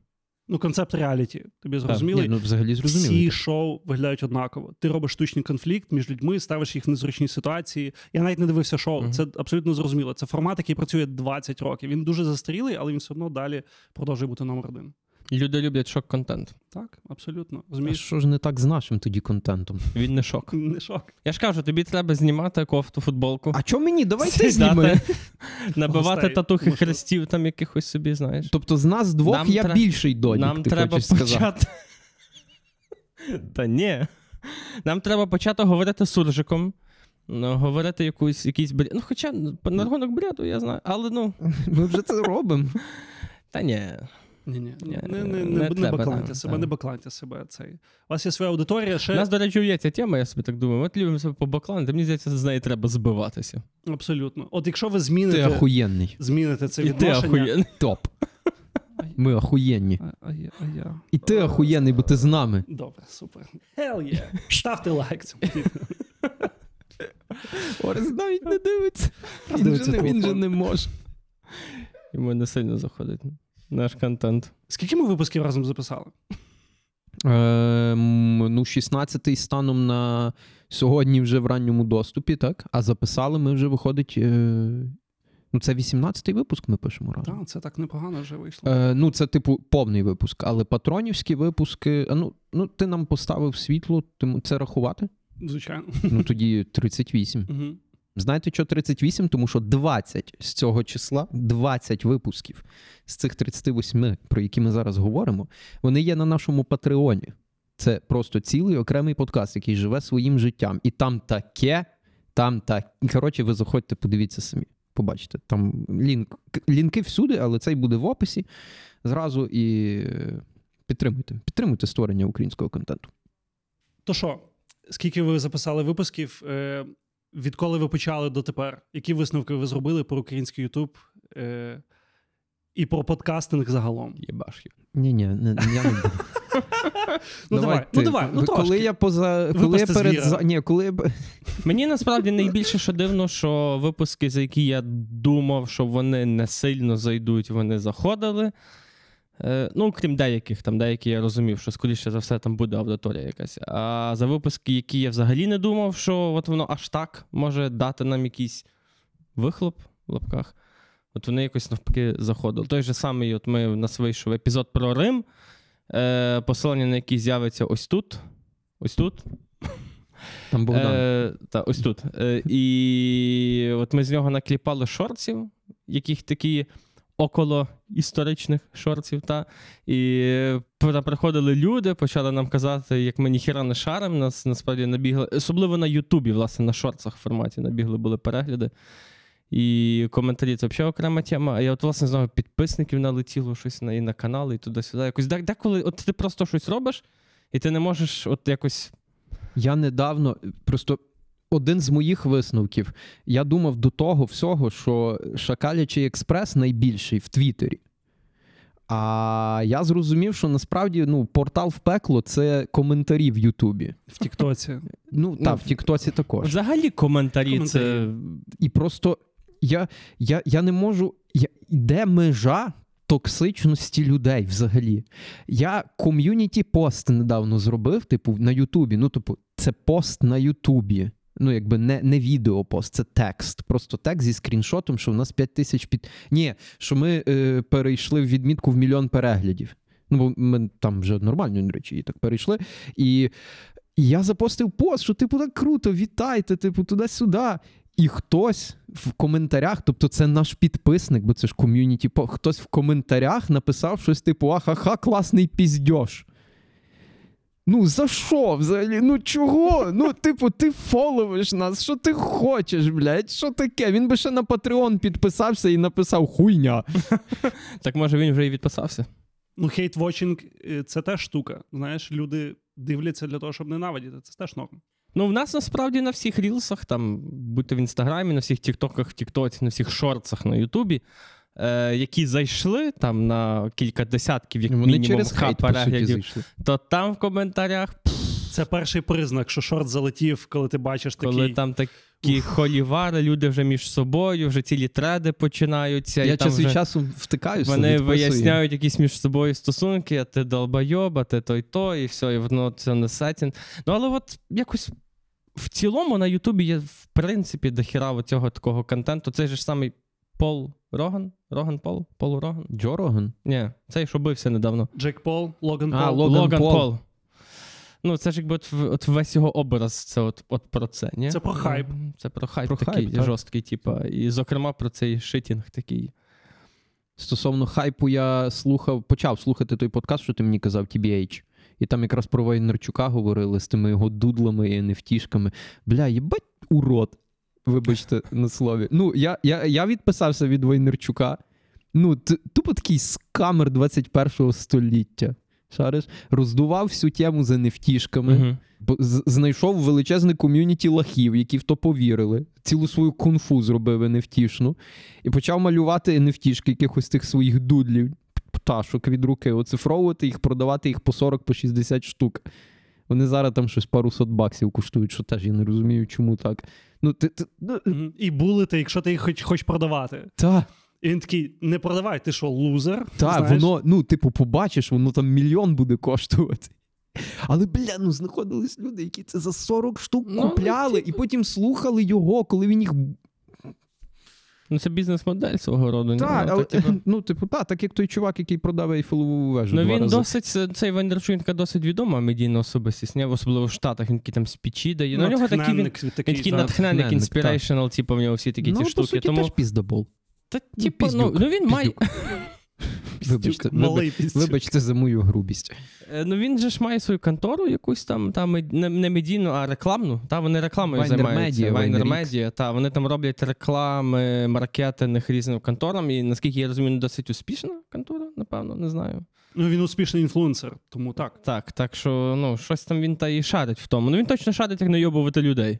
Ну, концепт реаліті. Тобі зрозумілий? Ні, ну, взагалі зрозуміло. Всі шоу виглядають однаково. Ти робиш штучний конфлікт між людьми, ставиш їх в незручні ситуації. Я навіть не дивився шоу. Мгм. Це абсолютно зрозуміло. Це формат, який працює 20 років. Він дуже застарілий, але він все одно далі продовжує бути номер один. Люди люблять шок-контент. Так, абсолютно. А Розумієш? що ж не так з нашим тоді контентом? Він не шок. Не шок. Я ж кажу, тобі треба знімати кофту, футболку. А чого мені? Давай ти Сідати, зніми. [laughs] Набивати Гостей, татухи хрестів там якихось собі, знаєш. Тобто з нас двох Нам я тре- більший додік, Нам ти треба хочеш сказати. почати. [laughs] Та ні. Нам треба почати говорити суржиком. Ну, говорити якусь, якийсь бред. Ну, хоча на рахунок бреду, я знаю. Але ну. Ми вже це робимо. Та ні. Ні, ні, Ні, не, не, не не, не, бакланьте себе, не бакланьте себе. Цей. У вас є своя аудиторія, У нас, до речі, є ця тема, я собі так думаю. От любимо себе побакланити, мені здається, з неї треба збиватися. абсолютно. От якщо ви зміните Ти охуєнний. зміните це І ти відношення. охуєнний. Топ. [laughs] Ми охуєнні. А, а, я, а я. І ти охуєнний, бо ти з нами. Добре, супер. Hell yeah. Ставте лайк цьому відео. Орес навіть не дивиться. Він же не може. Йому не сильно заходить наш контент. Скільки ми випусків разом записали? Ем, ну, 16-й станом на сьогодні вже в ранньому доступі, так? А записали ми вже виходить. Е... Ну, це 18-й випуск ми пишемо разом. Так, це так непогано вже вийшло. Е, ну, це, типу, повний випуск, але патронівські випуски. Ну, ну, ти нам поставив світло, тому це рахувати? Звичайно. Ну тоді 38. Угу. Знаєте, що 38? Тому що 20 з цього числа, 20 випусків з цих 38, про які ми зараз говоримо, вони є на нашому Патреоні. Це просто цілий окремий подкаст, який живе своїм життям. І там таке, там так. Коротше, ви заходьте, подивіться самі. Побачите, там лінк, лінки всюди, але цей буде в описі зразу і е, підтримуйте. Підтримуйте створення українського контенту. То що, скільки ви записали випусків? Відколи ви почали дотепер? Які висновки ви зробили про український Ютуб е, і про подкастинг загалом? Єбаш. Ні, ні, не, я не буду. Ну давай, ну ти. давай, ну трошки. Коли я поза коли я перед звіра. ні, коли я Мені насправді найбільше що дивно, що випуски, за які я думав, що вони не сильно зайдуть, вони заходили. Е, ну, крім деяких, там деякі я розумів, що скоріше за все там буде аудиторія якась. А за випуски, які я взагалі не думав, що от воно аж так може дати нам якийсь вихлоп в лапках. От вони якось навпаки заходили. Той же самий, от ми у нас вийшов епізод про Рим, е, посилання на який з'явиться ось тут. Ось тут. там Богдан. Е, та, ось тут. Е, і от ми з нього накліпали шорців, яких такі около історичних шорців. Та, і приходили люди, почали нам казати, як ми ніхіра не шаримо. Нас насправді набігли, особливо на Ютубі, власне, на шорцах в форматі набігли були перегляди. І коментарі це взагалі окрема тема. А я от, власне, знову підписників налетіло щось на, і на канали, і туди-сюди. Якось деколи от ти просто щось робиш, і ти не можеш от якось Я недавно просто. Один з моїх висновків. Я думав до того всього, що Шакалячий експрес найбільший в Твіттері. А я зрозумів, що насправді ну, портал в пекло це коментарі в Ютубі. В Тіктоці. Ну, Ну, в Тіктоці також. Взагалі коментарі, це І просто я, я, я не можу. Я, де межа токсичності людей взагалі? Я ком'юніті пост недавно зробив, типу, на Ютубі. Ну, типу, це пост на Ютубі. Ну, якби не, не відеопост, це текст. Просто текст зі скріншотом, що в нас 5 тисяч під. Ні, що ми е, перейшли в відмітку в мільйон переглядів. Ну, бо ми там вже нормально, до речі, і так перейшли. І я запостив пост, що типу так круто, вітайте, типу, туди-сюди. І хтось в коментарях, тобто це наш підписник, бо це ж ком'юніті, хтось в коментарях написав щось типу: Ахаха, класний піздьош. Ну, за що взагалі? Ну чого? Ну, типу, ти фоловиш нас, що ти хочеш, блядь? Що таке? Він би ще на Patreon підписався і написав хуйня. [laughs] Так може він вже і відписався. Ну, hate-watching – це теж штука. Знаєш, люди дивляться для того, щоб ненавидіти. Це теж норм. Ну, в нас насправді на всіх рілсах, там, будь то в інстаграмі, на всіх тіктоках, в Тіктоці, на всіх шортсах на Ютубі, е, які зайшли там на кілька десятків, як Вони мінімум, через хейт, по суті, зайшли. то там в коментарях. Це перший признак, що шорт залетів, коли ти бачиш такий... Коли там такі холівари, люди вже між собою, вже цілі треди починаються. Я і там час від вже часу втикаюся. Вони відписую. виясняють якісь між собою стосунки, а ти долбойоб, а ти той то, і все, і воно це не сетін. Ну, але от якось в цілому на Ютубі є, в принципі, дохіра цього такого контенту. Цей же ж самий Пол Роган? Роган Пол? Пол Роган? Джо Роган? Ні, цей, що бився недавно. Джек Пол, Логан А, Логан Логан Пол. Пол. Ну, це ж якби от, от весь його образ, це от, от про це, ні? Це про хайп. Це про хайп Про такий хайп, так. жорсткий, типа. І, зокрема, про цей шитінг такий. Стосовно хайпу, я слухав, почав слухати той подкаст, що ти мені казав, TBH. І там якраз про Войнарчука говорили з тими його дудлами і нефтішками. Бля, їбать урод. Вибачте на слові. Ну, я, я, я відписався від Войнарчука. Ну, т- тупо такий скамер 21-го століття. Шариш? Роздував всю тему за нефтішками. Бо з- знайшов величезне ком'юніті лахів, які в то повірили. Цілу свою кунфу зробив NFT-шну. І почав малювати NFT-шки якихось тих своїх дудлів, пташок від руки, оцифровувати їх, продавати їх по 40 по 60 штук. Вони зараз там щось пару сот баксів коштують, що теж я не розумію, чому так. Ну, ти, ти, ну, Мгм. І булити, якщо ти їх хоч, хоч продавати. та, І він такий: не продавай, ти що, лузер? та, воно, ну, типу, побачиш, воно там мільйон буде коштувати. Але, бля, ну знаходились люди, які це за 40 штук Ну, купляли, і потім слухали його, коли він їх Ну, це бізнес-модель свого роду. Так, Ну, але, то, типу, [laughs] ну, типу, та, так як той чувак, який продав Ейфелову вежу. Ну два він рази. досить, це- цей Вайнерчук, він досить відома медійна особистість, сняв, особливо в Штатах, він такі там спічі дає. Ну, у нього такий він, Натхненник він такий, такий натхненник, inspirational, типу, в нього всі такі ну, ті по штуки. суті, тому, теж піздобол. та, ну, типу, ну, ну, він має, Вибачте, Малий піздюк. Вибачте за мою грубість. Е, ну він же ж має свою контору якусь там, там не, не медійну, а рекламну. Та, вони рекламою Vayner займаються. X. Media, та, вони там роблять реклами, маркетинг різним конторам, і наскільки я розумію, досить успішна контора, напевно, не знаю. Ну, він успішний інфлюенсер, тому так. Так, так що ну, щось там він та і шарить в тому. Ну він точно шарить, як найобувати людей.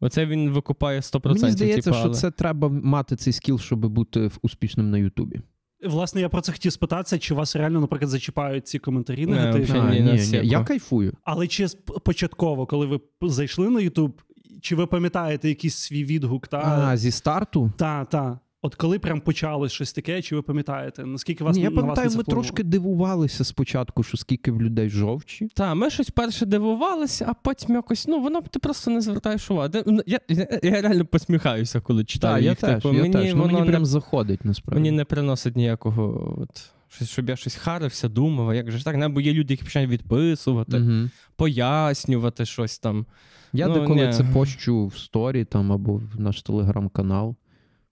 Оце він викупає 100%. Мені здається, типу, що це треба мати цей скіл, щоб бути успішним на Ютубі. Власне, я про це хотів спитатися, чи вас реально, наприклад, зачіпають ці коментарі Не, негативні. взагалі А, ні, ні, ні. Я кайфую. Але чи початково, коли ви зайшли на Ютуб, чи ви пам'ятаєте якийсь свій відгук? Та, А, зі старту? та, та. От коли прям почалось щось таке, чи ви пам'ятаєте? Наскільки вас Ні, я на вас пам'ятаю, ми вплинуло? трошки дивувалися спочатку, що скільки в людей жовчі. Та, ми щось перше дивувалися, а потім якось, ну, воно ти просто не звертаєш уваги. Ну, Я, я, я реально посміхаюся, коли читаю Так, я їх. теж, типу, я мені теж. Ну, воно мені не, прям заходить, насправді. мені не приносить ніякого, от, щось, щоб я щось харився, думав, а як же ж так, або є люди, які починають відписувати, Мгм. пояснювати щось там. Я Ну, деколи ні. це пощу в сторі там або в наш телеграм-канал.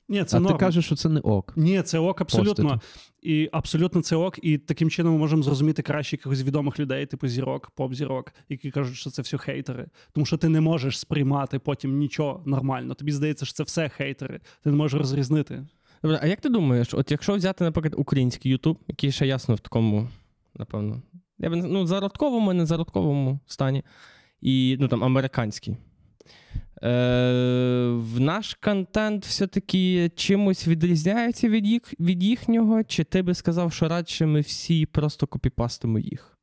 Ні, це а норм. ти кажеш, що це не ок. Ні, це ок абсолютно. Постити. І абсолютно це ок. І таким чином ми можемо зрозуміти краще якихось відомих людей, типу зірок, поп-зірок, які кажуть, що це все хейтери. Тому що ти не можеш сприймати потім нічого нормально. Тобі здається, що це все хейтери. Ти не можеш розрізнити. Добре, а як ти думаєш, от якщо взяти, наприклад, український Ютуб, який ще ясно в такому, напевно, я б не- ну, зародковому, не зародковому стані, і ну там американський. Е, в наш контент все-таки чимось відрізняється від, їх, від їхнього, чи ти би сказав, що радше ми всі просто копіпастимо їх?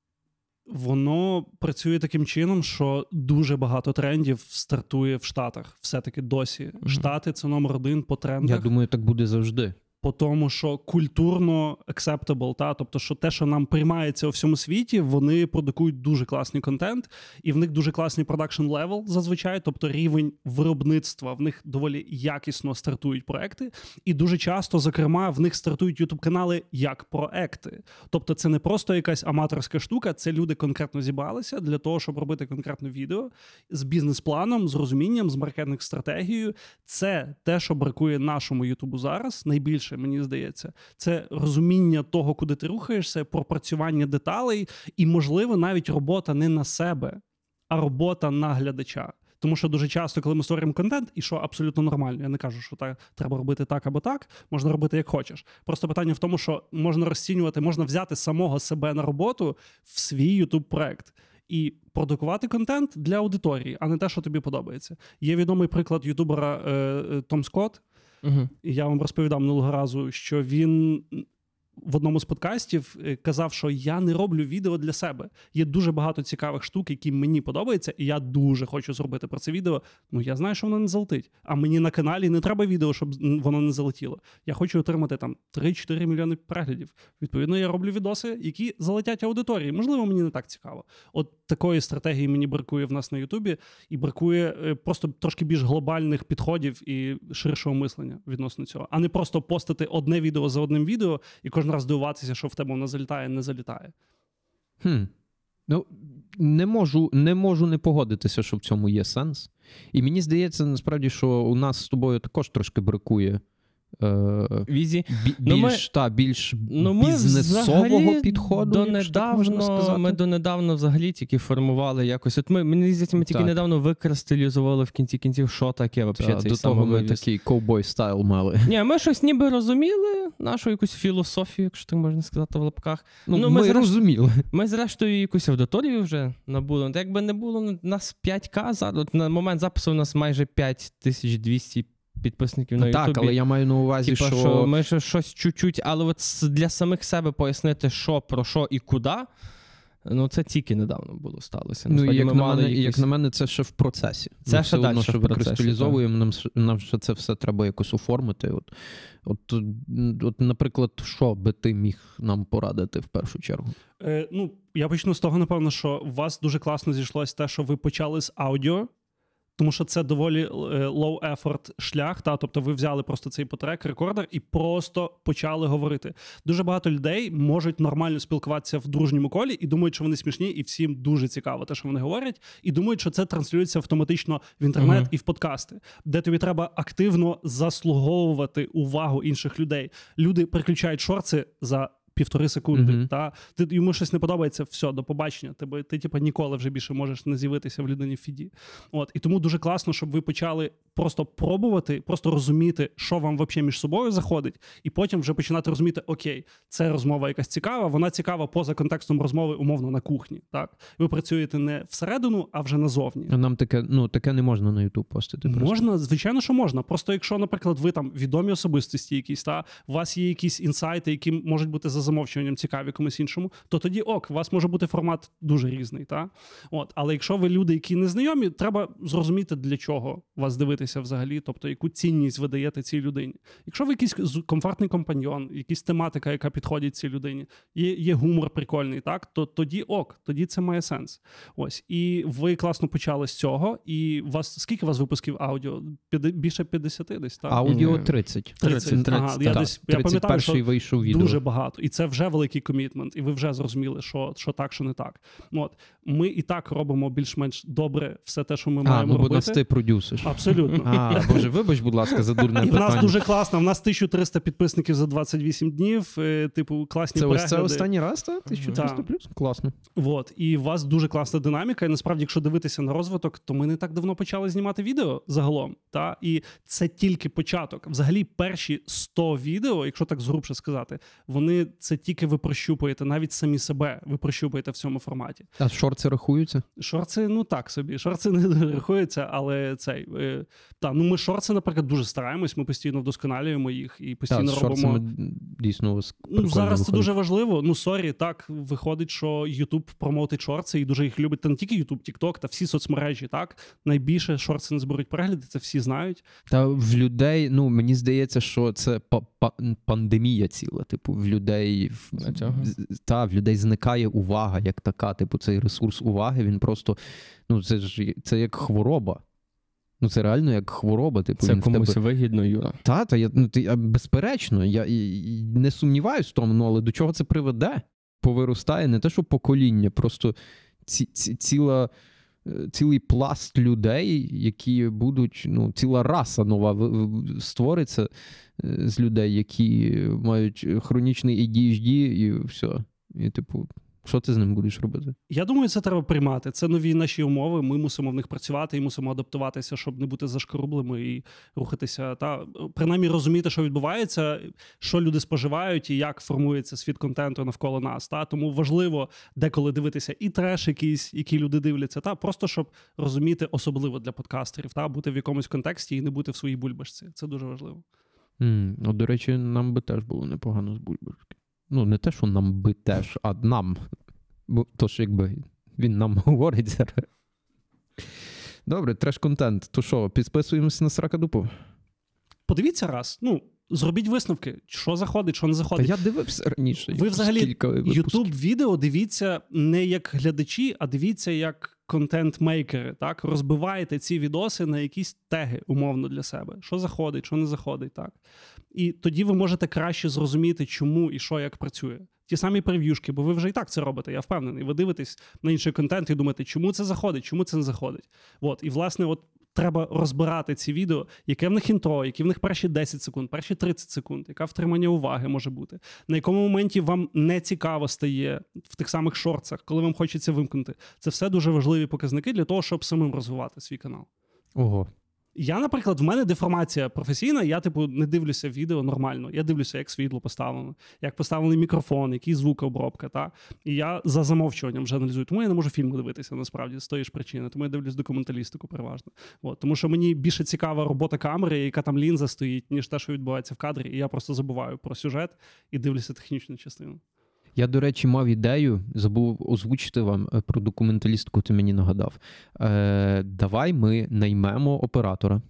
Воно працює таким чином, що дуже багато трендів стартує в Штатах. Все-таки досі. Штати це номер один по трендах. Я думаю, так буде завжди. По тому, що культурно acceptable, та тобто, що те, що нам приймається у всьому світі, вони продукують дуже класний контент, і в них дуже класний production level зазвичай, тобто рівень виробництва в них доволі якісно стартують проекти, і дуже часто, зокрема, в них стартують ютуб канали як проекти. Тобто, це не просто якась аматорська штука, це люди конкретно зібралися для того, щоб робити конкретне відео з бізнес-планом, з розумінням, з маркетинг стратегією. Це те, що бракує нашому Ютубу зараз. Найбільше мені здається, це розуміння того, куди ти рухаєшся, пропрацювання деталей, і, можливо, навіть робота не на себе, а робота на глядача. Тому що дуже часто, коли ми створюємо контент, і що абсолютно нормально, я не кажу, що так треба робити так або так, можна робити як хочеш. Просто питання в тому, що можна розцінювати, можна взяти самого себе на роботу в свій youtube проект і продукувати контент для аудиторії, а не те, що тобі подобається. Є відомий приклад ютубера е, е, Том Скотт. Угу. І Я вам розповідав минулого разу, що він в одному з подкастів е, казав, що я не роблю відео для себе. Є дуже багато цікавих штук, які мені подобаються, і я дуже хочу зробити про це відео. Ну я знаю, що воно не залетить. А мені на каналі не треба відео, щоб воно не залетіло. Я хочу отримати там 3-4 мільйони переглядів. Відповідно, я роблю відоси, які залетять аудиторії. Можливо, мені не так цікаво. От такої стратегії мені бракує в нас на Ютубі, і бракує е, просто трошки більш глобальних підходів і ширшого мислення відносно цього, а не просто постити одне відео за одним відео і кожен раз дивуватися, що в тебе воно залітає, не залітає. Хм. Ну, не можу, не можу не погодитися, що в цьому є сенс. І мені здається, насправді, що у нас з тобою також трошки бракує. Е, Візі. бі- Ну, ми- більш, та, більш Ну, ми бізнесового підходу. якщо так можна ми донедавно взагалі тільки формували якось. От ми, мені здається, ми тільки Так. недавно викристалізували в кінці кінців, що таке взагалі цей до того ми такий ковбой стайл мали. Ні, ми щось ніби розуміли, нашу якусь філософію, якщо так можна сказати в лапках. Ну, Ну, ми ми зрешт- розуміли. Ми, зрештою, якусь аудиторію вже набули. Якби не було нас 5К, зараз, на момент запису у нас майже 5200 підписників на Ютубі. так, але я маю на увазі, Типа, що, що ми ще щось чуть-чуть, але от для самих себе пояснити, що, про що і куди. Ну, це тільки недавно було сталося. ну, Насправді, як, ми на мали мене, як на мене, це ще в процесі. Це Ми ще дальше що викристалізовуємо, нам, ще- нам ще це все треба якось оформити. От, от, от, наприклад, що би ти міг нам порадити в першу чергу? Е, ну, я почну з того, напевно, що у вас дуже класно зійшлось те, що ви почали з аудіо. Тому що це доволі е, low effort шлях. Та тобто, ви взяли просто цей потрек, рекордер і просто почали говорити. Дуже багато людей можуть нормально спілкуватися в дружньому колі і думають, що вони смішні, і всім дуже цікаво те, що вони говорять, і думають, що це транслюється автоматично в інтернет Мгм. і в подкасти, де тобі треба активно заслуговувати увагу інших людей. Люди переключають шорти за. Півтори секунди, Мгм. та ти йому щось не подобається, все, до побачення. Тебе ти, типа, ніколи вже більше можеш не з'явитися в людині в фіді. От і тому дуже класно, щоб ви почали просто пробувати, просто розуміти, що вам взагалі між собою заходить, і потім вже починати розуміти, окей, це розмова якась цікава, вона цікава поза контекстом розмови, умовно на кухні. Так, ви працюєте не всередину, а вже назовні. Нам таке, ну, таке не можна на YouTube постити. просто. Можна, звичайно, що можна. Просто якщо, наприклад, ви там відомі особистості, якісь та у вас є якісь інсайти, які можуть бути за замовчуванням цікаві комусь іншому, то тоді ок, у вас може бути формат дуже різний. Та? От, але якщо ви люди, які не знайомі, треба зрозуміти, для чого вас дивитися взагалі, тобто яку цінність ви даєте цій людині. Якщо ви якийсь комфортний компаньон, якась тематика, яка підходить цій людині, є, є гумор прикольний, так то тоді ок, тоді це має сенс. Ось і ви класно почали з цього. І у вас скільки у вас випусків аудіо? П'яти- більше 50 десь, так? Аудіо Ні. 30. 30, Ага, я десь я пам'ятаю, що вийшов відео. дуже багато, і це вже великий комітмент, і ви вже зрозуміли, що, що так, що не так. От ми і так робимо більш-менш добре все те, що ми А, маємо ну бо робити. нас ти продюсиш. Абсолютно. А, боже, вибач, будь ласка, за дурне [laughs] І в нас дуже класно. В нас 1300 підписників за 28 днів. е, Типу, класні Це ось це останній раз, так? 1300 Так. плюс? Класно. Вот. І у вас дуже класна динаміка. І насправді, якщо дивитися на розвиток, то ми не так давно почали знімати відео загалом. Та? І це тільки початок. Взагалі, перші 100 відео, якщо так згрубше сказати, вони це тільки ви прощупуєте, навіть самі себе ви прощупуєте в цьому форматі. А шорти рахуються? Шорти, ну так собі. Шорти не рахуються, але цей е, та ну ми шорти, наприклад, дуже стараємось. Ми постійно вдосконалюємо їх і постійно Так, робимо. дійсно Ну, зараз це дуже важливо. Ну, sorry, так виходить, що YouTube промоутить шорти і дуже їх любить. Та не тільки YouTube, TikTok, та всі соцмережі. Так найбільше шорти не зберуть перегляди, це всі знають. Та в людей, ну мені здається, що це па- па- пандемія ціла. Типу, в людей А та, в людей зникає увага як така. Типу, цей ресурс уваги, він просто ну це ж це як хвороба. Ну, це реально як хвороба. Типу, Це комусь тебе... вигідно, Юра. Та, та я, ну, ти, я, безперечно, я і, і не сумніваюсь в тому, ну, але до чого це приведе? Повиростає не те, що покоління, просто ці, ці, ціла, цілий пласт людей, які будуть, ну, ціла раса нова створиться е, з людей, які мають хронічний ADHD і все. І, типу, що ти з ним будеш робити? Я думаю, це треба приймати. Це нові наші умови. Ми мусимо в них працювати і мусимо адаптуватися, щоб не бути зашкарублими і рухатися. Та принаймні розуміти, що відбувається, що люди споживають і як формується світ контенту навколо нас. Та тому важливо деколи дивитися і треш, якийсь, який люди дивляться, та просто щоб розуміти, особливо для подкастерів, та бути в якомусь контексті і не бути в своїй бульбашці. Це дуже важливо. м ну, до речі, нам би теж було непогано з бульбашки. Ну, не те, що нам би теж, а нам. Бо то ж якби він нам [laughs] говорить зараз. Добре, треш-контент. То що, підписуємося на Сракадупу? Подивіться раз. Ну зробіть висновки, що заходить, що не Та заходить. я дивився раніше. Ви взагалі кілька. Ютуб відео дивіться не як глядачі, а дивіться як контент-мейкери. Так розбиваєте ці відоси на якісь теги умовно для себе. Що заходить, що не заходить, так і тоді ви можете краще зрозуміти, чому і що як працює. Ті самі прев'юшки, бо ви вже і так це робите. Я впевнений. Ви дивитесь на інший контент і думаєте, чому це заходить, чому це не заходить. От і власне, от треба розбирати ці відео, яке в них інтро, які в них перші 10 секунд, перші 30 секунд, яка втримання уваги може бути, на якому моменті вам не цікаво стає в тих самих шорцах, коли вам хочеться вимкнути. Це все дуже важливі показники для того, щоб самим розвивати свій канал. Ого. Я, наприклад, в мене деформація професійна. Я, типу, не дивлюся відео нормально. Я дивлюся, як світло поставлено, як поставлений мікрофон, який звукообробка. Та? І я за замовчуванням вже аналізую. Тому я не можу фільми дивитися насправді з тої ж причини. Тому я дивлюсь документалістику переважно. От, тому що мені більше цікава робота камери, яка там лінза стоїть, ніж те, що відбувається в кадрі. І я просто забуваю про сюжет і дивлюся технічну частину. Я, до речі, мав ідею, забув озвучити вам е, про документалістку, ти мені нагадав. Е, давай ми наймемо оператора.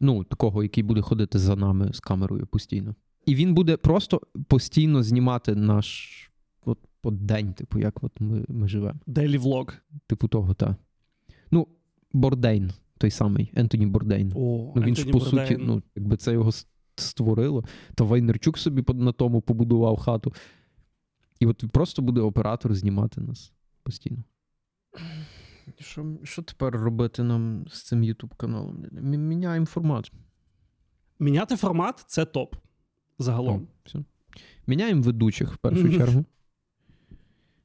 Ну, такого, який буде ходити за нами з камерою постійно. І він буде просто постійно знімати наш от, от день, типу, як от ми, ми живемо. Daily vlog. Типу того, та. Ну, Бордейн, той самий, Ентоні Бордейн. О, Ну, він ж, Ентоні по суті, ну, якби це його створило, то Вайнерчук собі на тому побудував хату. І от просто буде оператор знімати нас постійно. Що, що тепер робити нам з цим YouTube каналом? Міняємо формат. Міняти формат це топ. Загалом. О, все. Міняємо ведучих в першу чергу.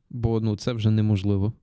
Бо ну, це вже неможливо.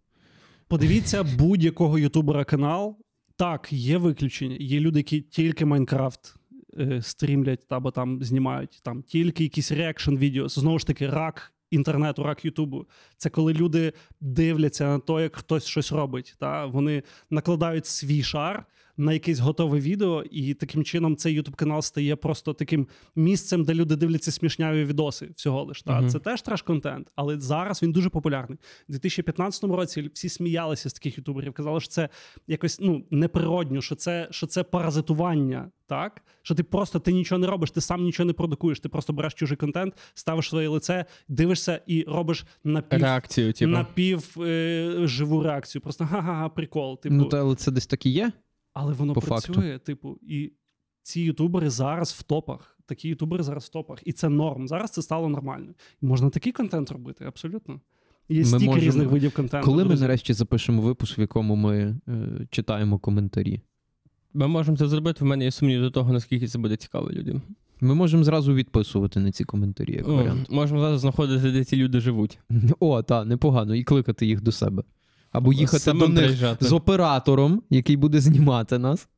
Подивіться [laughs] будь-якого ютубера канал. Так, є виключення. Є люди, які тільки Майнкрафт е, стрімлять або там знімають, там тільки якісь reaction відео. Знову ж таки, рак інтернету, рак Ютубу. Це коли люди дивляться на те, як хтось щось робить. Та? Вони накладають свій шар на якесь готове відео, і таким чином цей ютуб канал стає просто таким місцем, де люди дивляться смішняві відоси всього лиш. Та? Мгм. Це теж треш-контент, але зараз він дуже популярний. У 2015 році всі сміялися з таких ютуберів, казали, що це якось ну неприродньо, що це, що це паразитування. Так, що ти просто ти нічого не робиш, ти сам нічого не продукуєш, ти просто береш чужий контент, ставиш своє лице, дивишся і робиш напів, Реакцію, типу. напів е, живу реакцію. Просто га-га-га, прикол. Типу, Ну, та, але це десь так і є. Але воно по працює, типу, і ці ютубери зараз в топах. Такі ютубери зараз в топах. І це норм. Зараз це стало нормально. І можна такий контент робити, абсолютно. Є Ми стільки можемо- різних видів контенту. Коли ми нарешті запишемо випуск, в якому ми е, читаємо коментарі? Ми можемо це зробити. В мене є сумнів до того, наскільки це буде цікаво людям. Ми можемо зразу відписувати на ці коментарі, як О, варіант. можемо зараз знаходити, де ці люди живуть. [laughs] О, так, непогано. І кликати їх до себе. Або їхати Самим до них приїжджати. з оператором, який буде знімати нас,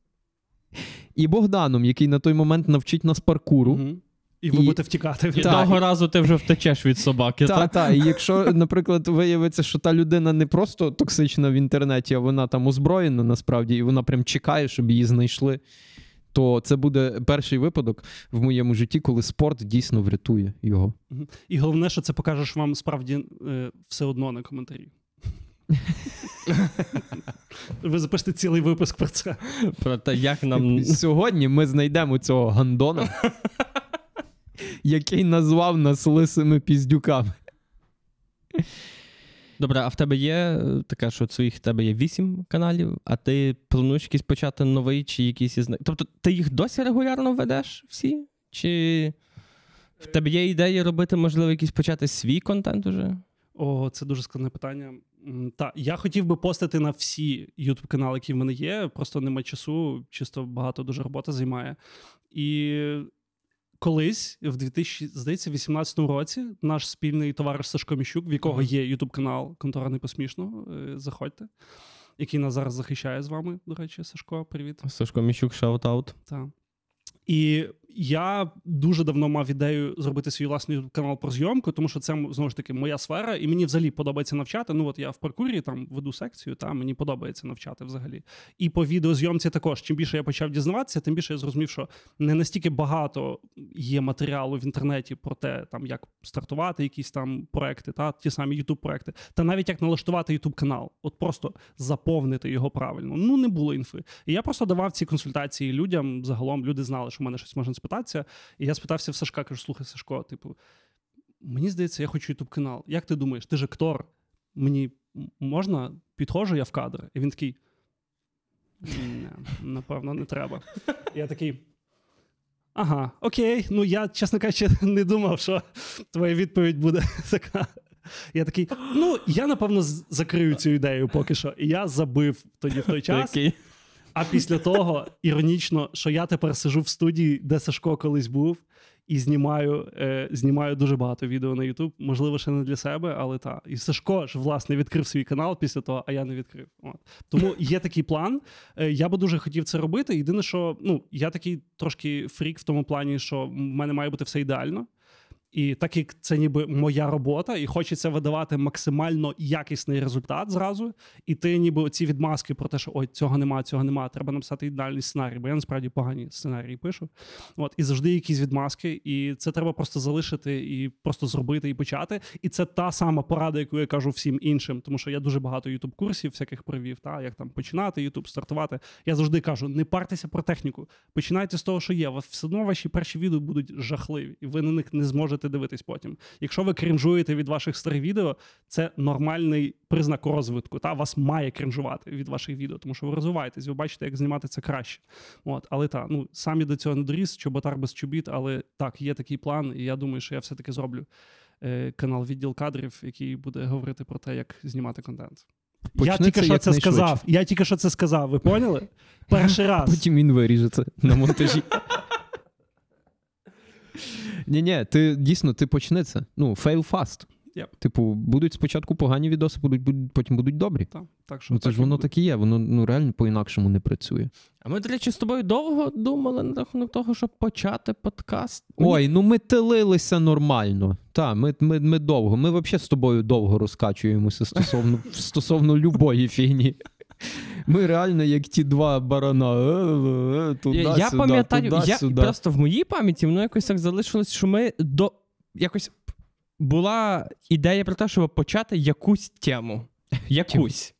і Богданом, який на той момент навчить нас паркуру. Мгм. І ви І- будете втікати. І того разу ти вже втечеш від собаки. Та, так? та, і якщо, наприклад, виявиться, що та людина не просто токсична в інтернеті, а вона там озброєна насправді, і вона прям чекає, щоб її знайшли, то це буде перший випадок в моєму житті, коли спорт дійсно врятує його. І головне, що це покажеш вам справді е, все одно на коментарі. Ви запишете цілий випуск про це. Про те, як нам. Сьогодні ми знайдемо цього гандона, який назвав нас лисими піздюками. Добре, а в тебе є е, таке, що своїх в тебе є вісім каналів, а ти плануєш якийсь почати новий чи якийсь із них? Тобто ти їх досі регулярно ведеш всі? Чи в тебе є ідея робити, можливо, якийсь почати свій контент уже? О, це дуже складне питання. Та я хотів би постити на всі youtube канали, які в мене є. Просто немає часу, чисто багато дуже роботи займає. І колись, в 2018 році, наш спільний товариш Сашко Міщук, в якого є youtube канал Контора Непосмішно, е, заходьте, який нас зараз захищає з вами. До речі, Сашко, привіт. Сашко Міщук, шаут-аут. Так. І я дуже давно мав ідею зробити свій власний канал про зйомку, тому що це знову ж таки моя сфера, і мені взагалі подобається навчати. Ну от я в паркурі там веду секцію, та мені подобається навчати взагалі. І по відеозйомці також. Чим більше я почав дізнаватися, тим більше я зрозумів, що не настільки багато є матеріалу в інтернеті про те, там як стартувати якісь там проекти, та ті самі youtube проекти, та навіть як налаштувати youtube канал, от просто заповнити його правильно. Ну не було інфи. І я просто давав ці консультації людям. Загалом люди знали, що в мене щось можна спитатися. І я спитався в Сашка, кажу: слухай, Сашко, типу, мені здається, я хочу youtube канал. Як ти думаєш, ти ж актор? Мені можна? Підходжу я в кадр? І він такий. «Не, напевно, не треба. Я такий. Ага, окей. Ну я, чесно кажучи, [laughs] не думав, що твоя відповідь буде [laughs] така. Я такий, ну я напевно закрию цю ідею поки що. І я забив тоді в той час. Який? А після того, іронічно, що я тепер сижу в студії, де Сашко колись був, і знімаю, е, знімаю дуже багато відео на YouTube. Можливо, ще не для себе, але так. І Сашко ж, власне, відкрив свій канал після того, а я не відкрив. От. Тому є такий план. Е, я би дуже хотів це робити. Єдине, що ну, я такий трошки фрік в тому плані, що в мене має бути все ідеально. І так як це ніби моя робота, і хочеться видавати максимально якісний результат зразу. І ти ніби ці відмазки про те, що ой, цього нема, цього нема, треба написати ідеальний сценарій, бо я насправді погані сценарії пишу. От, і завжди якісь відмазки, і це треба просто залишити і просто зробити і почати. І це та сама порада, яку я кажу всім іншим, тому що я дуже багато ютуб курсів всяких провів, та як там починати Ютуб, стартувати. Я завжди кажу: не партеся про техніку. Починайте з того, що є. Все одно ваші перші відео будуть жахливі, і ви на них не зможете дивитись потім. Якщо ви крінжуєте від ваших старих відео, це нормальний признак розвитку. Та вас має крінжувати від ваших відео, тому що ви розвиваєтесь, ви бачите, як знімати це краще. От, але так, ну самі до цього не доріс, чоботар без чобіт, але так, є такий план, і я думаю, що я все-таки зроблю е, канал відділ кадрів, який буде говорити про те, як знімати контент. я тільки що це сказав. Я тільки що це сказав. Ви поняли? Перший [laughs] раз. Потім він виріже це на монтажі. [laughs] Ні, ні, ти дійсно ти почни це. Ну, fail fast. Yep. Типу, будуть спочатку погані відоси, будуть, будуть потім будуть добрі. Так, так що Ну це так ж воно буде. так і є, воно ну реально по-інакшому не працює. А ми, до речі, з тобою довго думали на рахунок того, щоб почати подкаст. Мені- Ой, ну ми тилилися нормально. Та, ми, ми, ми довго. Ми взагалі з тобою довго розкачуємося стосовно, [laughs] стосовно любої фігні. Ми реально як ті два барана. Е, е, туди, я я пам'ятаю, туди, я сюди. просто в моїй пам'яті воно якось так залишилось, що ми до якось була ідея про те, щоб почати якусь тему. Якусь.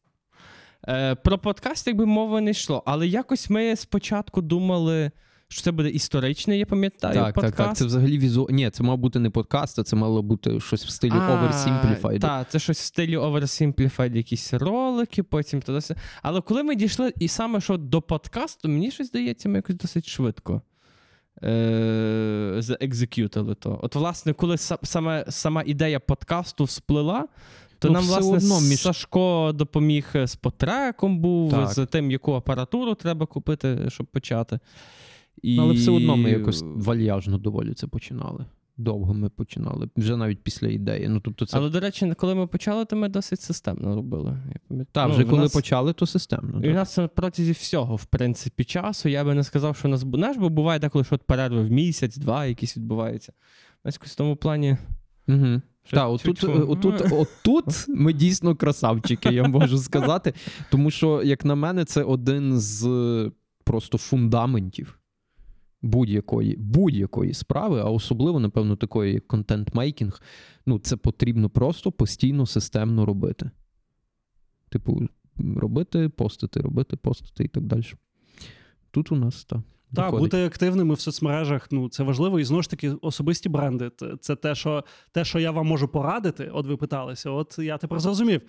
Е, про подкаст, якби мови не йшло. Але якось ми спочатку думали, що це буде історичний, я пам'ятаю, Так, подкаст. так, так. Це взагалі візу. Ні, це мав бути не подкаст, а це мало бути щось в стилі Oversimplified. Так, це щось в стилі Oversimplified, якісь ролики, потім туди. Але коли ми дійшли, і саме що до подкасту, мені щось здається, ми якось досить швидко е- заекзекютили то. От, власне, коли саме, сама ідея подкасту всплила, то Ну, нам, власне, одно між- Сашко допоміг з потреком був, Так. з тим, яку апаратуру треба купити, щоб почати. І... Але все одно ми якось вальяжно доволі це починали. довго ми починали, вже навіть після ідеї. Ну, тобто це... Але, до речі, коли ми почали, то ми досить системно робили. Я. Так, Ну, вже коли нас- почали, то системно. І у нас на протязі всього, в принципі, часу. Я би не сказав, що у нас знаєш, бо буває деколи, що от перерви в місяць, два якісь відбуваються. У якось в тому плані. Угу. Так, отут, е, отут, отут ми дійсно красавчики, я можу сказати. Тому що, як на мене, це один з е, просто фундаментів будь-якої, будь-якої справи, а особливо, напевно, такої як контент-мейкінг. Ну, це потрібно просто постійно системно робити. Типу, робити, постити, робити, постити і так далі. Тут у нас так. Так, бути активними в соцмережах, ну це важливо. І знову ж таки, особисті бренди. Це те, що те, що я вам можу порадити. От ви питалися, от я тепер зрозумів.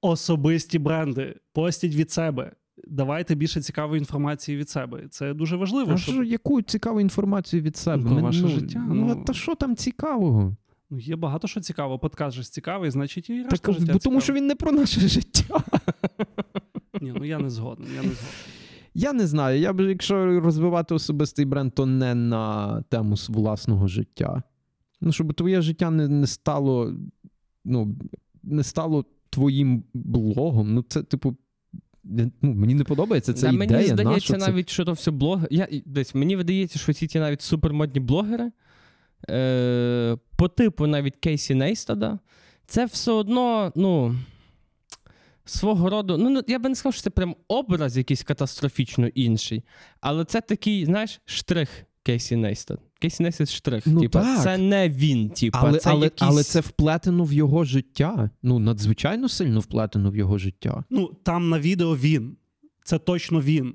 Особисті бренди постіть від себе. Давайте більше цікавої інформації від себе. Це дуже важливо. А щоб... що, яку цікаву інформацію від себе? Ну, Ми- ваше ну, життя, Ну, ну. та що там цікавого? Ну, є багато що цікавого. Подкаст же цікавий, значить, і Так, решта життя бо тому що він не про наше життя. Ні, ну я не згоден. Я не згоден. Я не знаю. Я б, якщо розвивати особистий бренд, то не на тему власного життя. Ну, щоб твоє життя не, не стало, ну, не стало твоїм блогом. Ну, це, типу, ну, мені не подобається ця Да, ідея. мені здається, це? навіть, що то все блогери. Я, десь, мені видається, що всі ті навіть супермодні блогери, е, по типу навіть Кейсі Нейстада, це все одно, ну. Свого роду, ну ну, я би не сказав, що це прям образ якийсь катастрофічно інший, але це такий, знаєш, штрих Кейсі Нейстад. Кейсі Нейстад штрих. Ну, типа, так. Це не він, типа, Але, це але, якийсь... але це вплетено в його життя. Ну, надзвичайно сильно вплетено в його життя. Ну, там на відео він. Це точно він.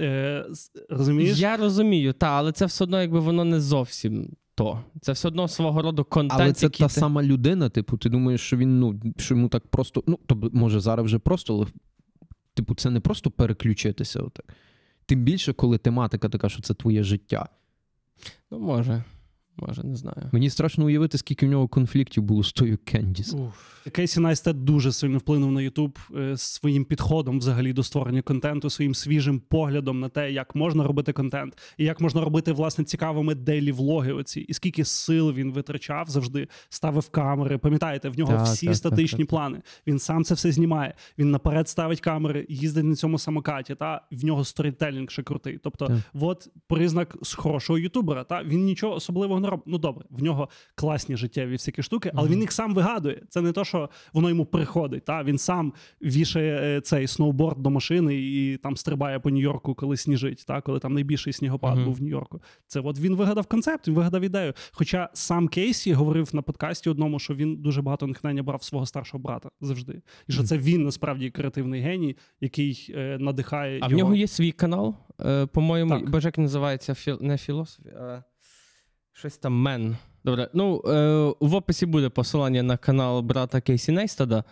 Е, розумієш? Я розумію, та, але це все одно, якби воно не зовсім то. Це все одно свого роду контент. Але це та ти... сама людина, типу, ти думаєш, що він, ну, що йому так просто. Ну, тобто, може, зараз вже просто, але, типу, це не просто переключитися. Отак. Тим більше, коли тематика така, що це твоє життя. Ну, може. Може, не знаю. Мені страшно уявити, скільки в нього конфліктів було з тою Кендіс. Кейсі Найстед дуже сильно вплинув на Ютуб е, своїм підходом взагалі до створення контенту, своїм свіжим поглядом на те, як можна робити контент, і як можна робити власне цікавими daily влоги. Оці, і скільки сил він витрачав, завжди ставив камери. Пам'ятаєте, в нього Так, всі так, статичні так, так. плани. Він сам це все знімає. Він наперед ставить камери, їздить на цьому самокаті. Та в нього сторітелінг ще крутий. Тобто, Так. от признак з хорошого ютубера. Та він нічого особливого не робить. Ну добре, в нього класні життєві всякі штуки, але він їх сам вигадує. Це не то, що воно йому приходить. Та він сам вішає е, цей сноуборд до машини і там стрибає по Нью-Йорку, коли сніжить. Та коли там найбільший снігопад Мгм. був в Нью-Йорку. Це от він вигадав концепт, він вигадав ідею. Хоча сам Кейсі говорив на подкасті одному, що він дуже багато натхнення брав свого старшого брата завжди, і що це він насправді креативний геній, який е, надихає. А в нього є свій канал, е, по-моєму, боже, називається філ... не філософі, а щось там man. Добре. Ну, е, в описі буде посилання на канал брата Кейсі Нейстада.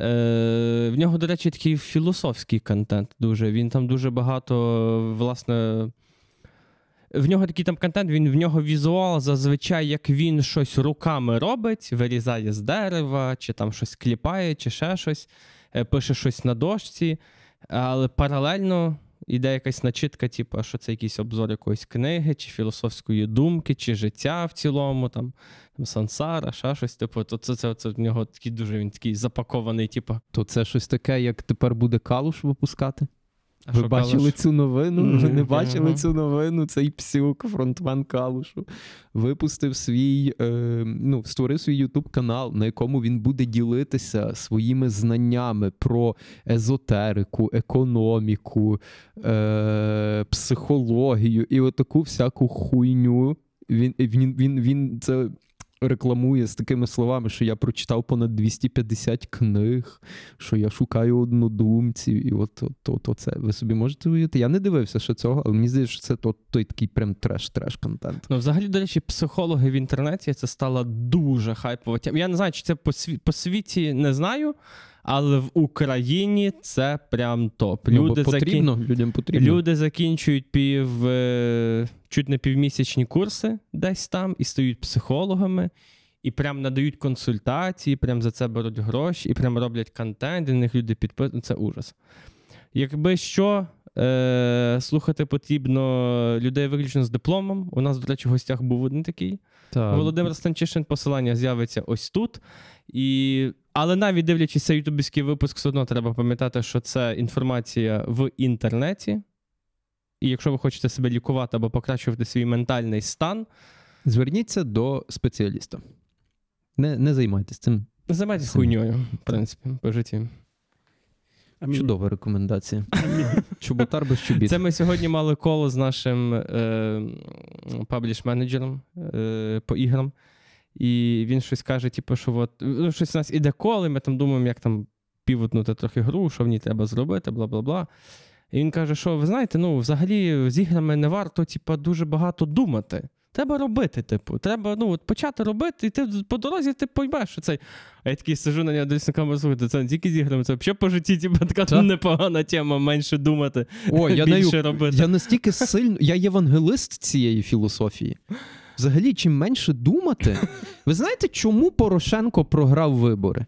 Е, в нього, до речі, такий філософський контент. Дуже. Він там дуже багато, власне. В нього такий там контент, він в нього візуал, зазвичай, як він щось руками робить, вирізає з дерева, чи там щось кліпає, чи ще щось, е, пише щось на дошці, але паралельно йде якась начитка, типу, що це якийсь обзор якоїсь книги, чи філософської думки, чи життя в цілому, там, там сансара, ще щось. Типу, то це, це, це в нього такий дуже він такий запакований, типу. То це щось таке, як тепер буде калуш випускати. А Ви бачили кажеш? цю новину? Ви не бачили ага. цю новину? Цей псюк, фронтмен Калушу, випустив свій, е, ну, створив свій Ютуб канал, на якому він буде ділитися своїми знаннями про езотерику, економіку, е, психологію і отаку всяку хуйню. Він, він, він, він це рекламує з такими словами, що я прочитав понад 250 книг, що я шукаю однодумців, і от, от, от, от це. Ви собі можете уявити? Я не дивився ще цього, але мені здається, що це то, той такий прям треш-треш контент. Ну, взагалі, до речі, психологи в інтернеті це стала дуже хайпова. Я не знаю, чи це по світі не знаю, але в Україні це прям топ. Ну, бо Люди, закін- людям потрібно. Люди закінчують пів, е, чуть не півмісячні курси десь там і стають психологами, і прям надають консультації, прям за це беруть гроші, і прям роблять контент, і на них люди підписують. Це ужас. Якби що, Е, слухати потрібно людей виключно з дипломом. У нас, до речі, в гостях був один такий. Та, Володимир Станчишин, посилання з'явиться ось тут. І... Але навіть дивлячись цей ютубівський випуск, все одно треба пам'ятати, що це інформація в інтернеті. І якщо ви хочете себе лікувати або покращувати свій ментальний стан, Зверніться до спеціаліста. Не, не займайтесь цим. займайтесь Самі. хуйньою, в принципі, по житті. Амінь. Чудова рекомендація. Чоботар без чобіт. Це ми сьогодні мали коло з нашим е, пабліш-менеджером е, по іграм. І він щось каже, типу, що от, ну, щось у нас іде коло, і ми там думаємо, як там півотнути трохи гру, що в ній треба зробити, бла бла бла. І він каже, що ви знаєте, ну, взагалі з іграми не варто типу, дуже багато думати. Треба робити, типу, треба ну, от почати робити, і ти по дорозі ти поймеш, що цей. А я такий сижу на нього дивлюсь на камеру, це не тільки з іграми, це взагалі по житті, типу, така Так. непогана тема, менше думати, О, [laughs] я, більше нею, робити. я настільки сильно. Я євангелист цієї філософії. Взагалі, чим менше думати. [laughs] Ви знаєте, чому Порошенко програв вибори?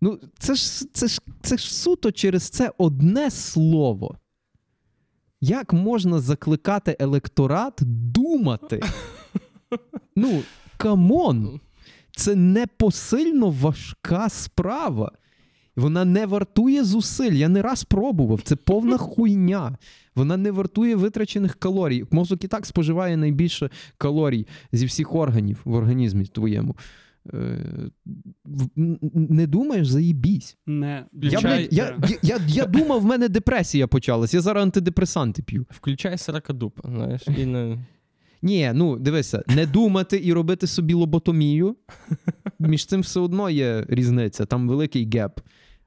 Ну, це ж, це ж, це ж суто через це одне слово. Як можна закликати електорат думати? Ну, come on! Це непосильно важка справа. Вона не вартує зусиль. Я не раз пробував. Це повна [laughs] хуйня. Вона не вартує витрачених калорій. Мозок і так споживає найбільше калорій зі всіх органів в організмі твоєму. Е, Не думаєш, заїбісь. Не Я, блядь, я, я, я, я думав, в мене депресія почалась. Я зараз антидепресанти п'ю. Включай саракадупа, знаєш, і [laughs] не. Ні, ну дивися, не думати і робити собі лоботомію. [laughs] Між цим все одно є різниця, там великий геп.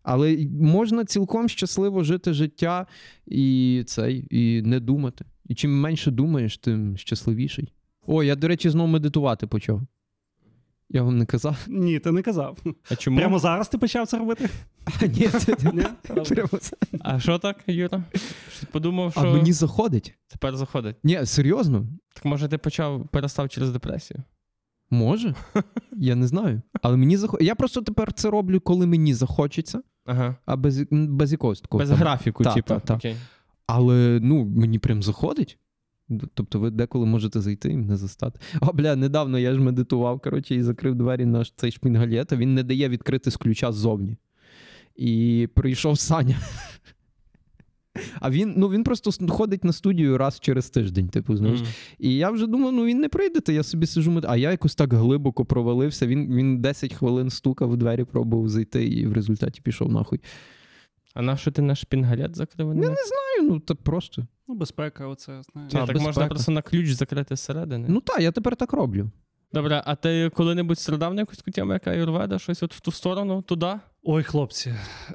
Але можна цілком щасливо жити життя і цей, і не думати. І чим менше думаєш, тим щасливіший. О, я, до речі, знову медитувати почав. Я вам не казав. Ні, ти не казав. А чому? Прямо зараз ти почав це робити? [laughs] А, ні, це, Ні? прямо. А що так, Юра? Подумав, що а мені заходить. тепер заходить. Ні, серйозно? Так може ти почав перестав через депресію? Може. [laughs] Я не знаю. Але мені заходить. Я просто тепер це роблю, коли мені захочеться, Ага. а без, без якогось такого. Без там. графіку, та, типу. та, та. Окей. Але ну, мені прям заходить. Тобто ви деколи можете зайти і мене застати. О, бля, недавно я ж медитував, коротше, і закрив двері на цей шпінгалет, а він не дає відкрити з ключа ззовні. І прийшов Саня. А він, ну, він просто ходить на студію раз через тиждень, типу, знаєш. Мгм. І я вже думав, ну він не прийде, то я собі сижу, мед- а я якось так глибоко провалився. Він, він 10 хвилин стукав у двері, пробував зайти, і в результаті пішов нахуй. А на що ти наш шпінгалет закрив? Я не знаю, ну та просто. Ну, безпека, оце знаєш. Так можна просто на ключ закрити зсередини. Ну так, я тепер так роблю. Добре, а ти коли-небудь страдав на якусь тему, як аюрведа, щось от в ту сторону, туди? Ой, хлопці,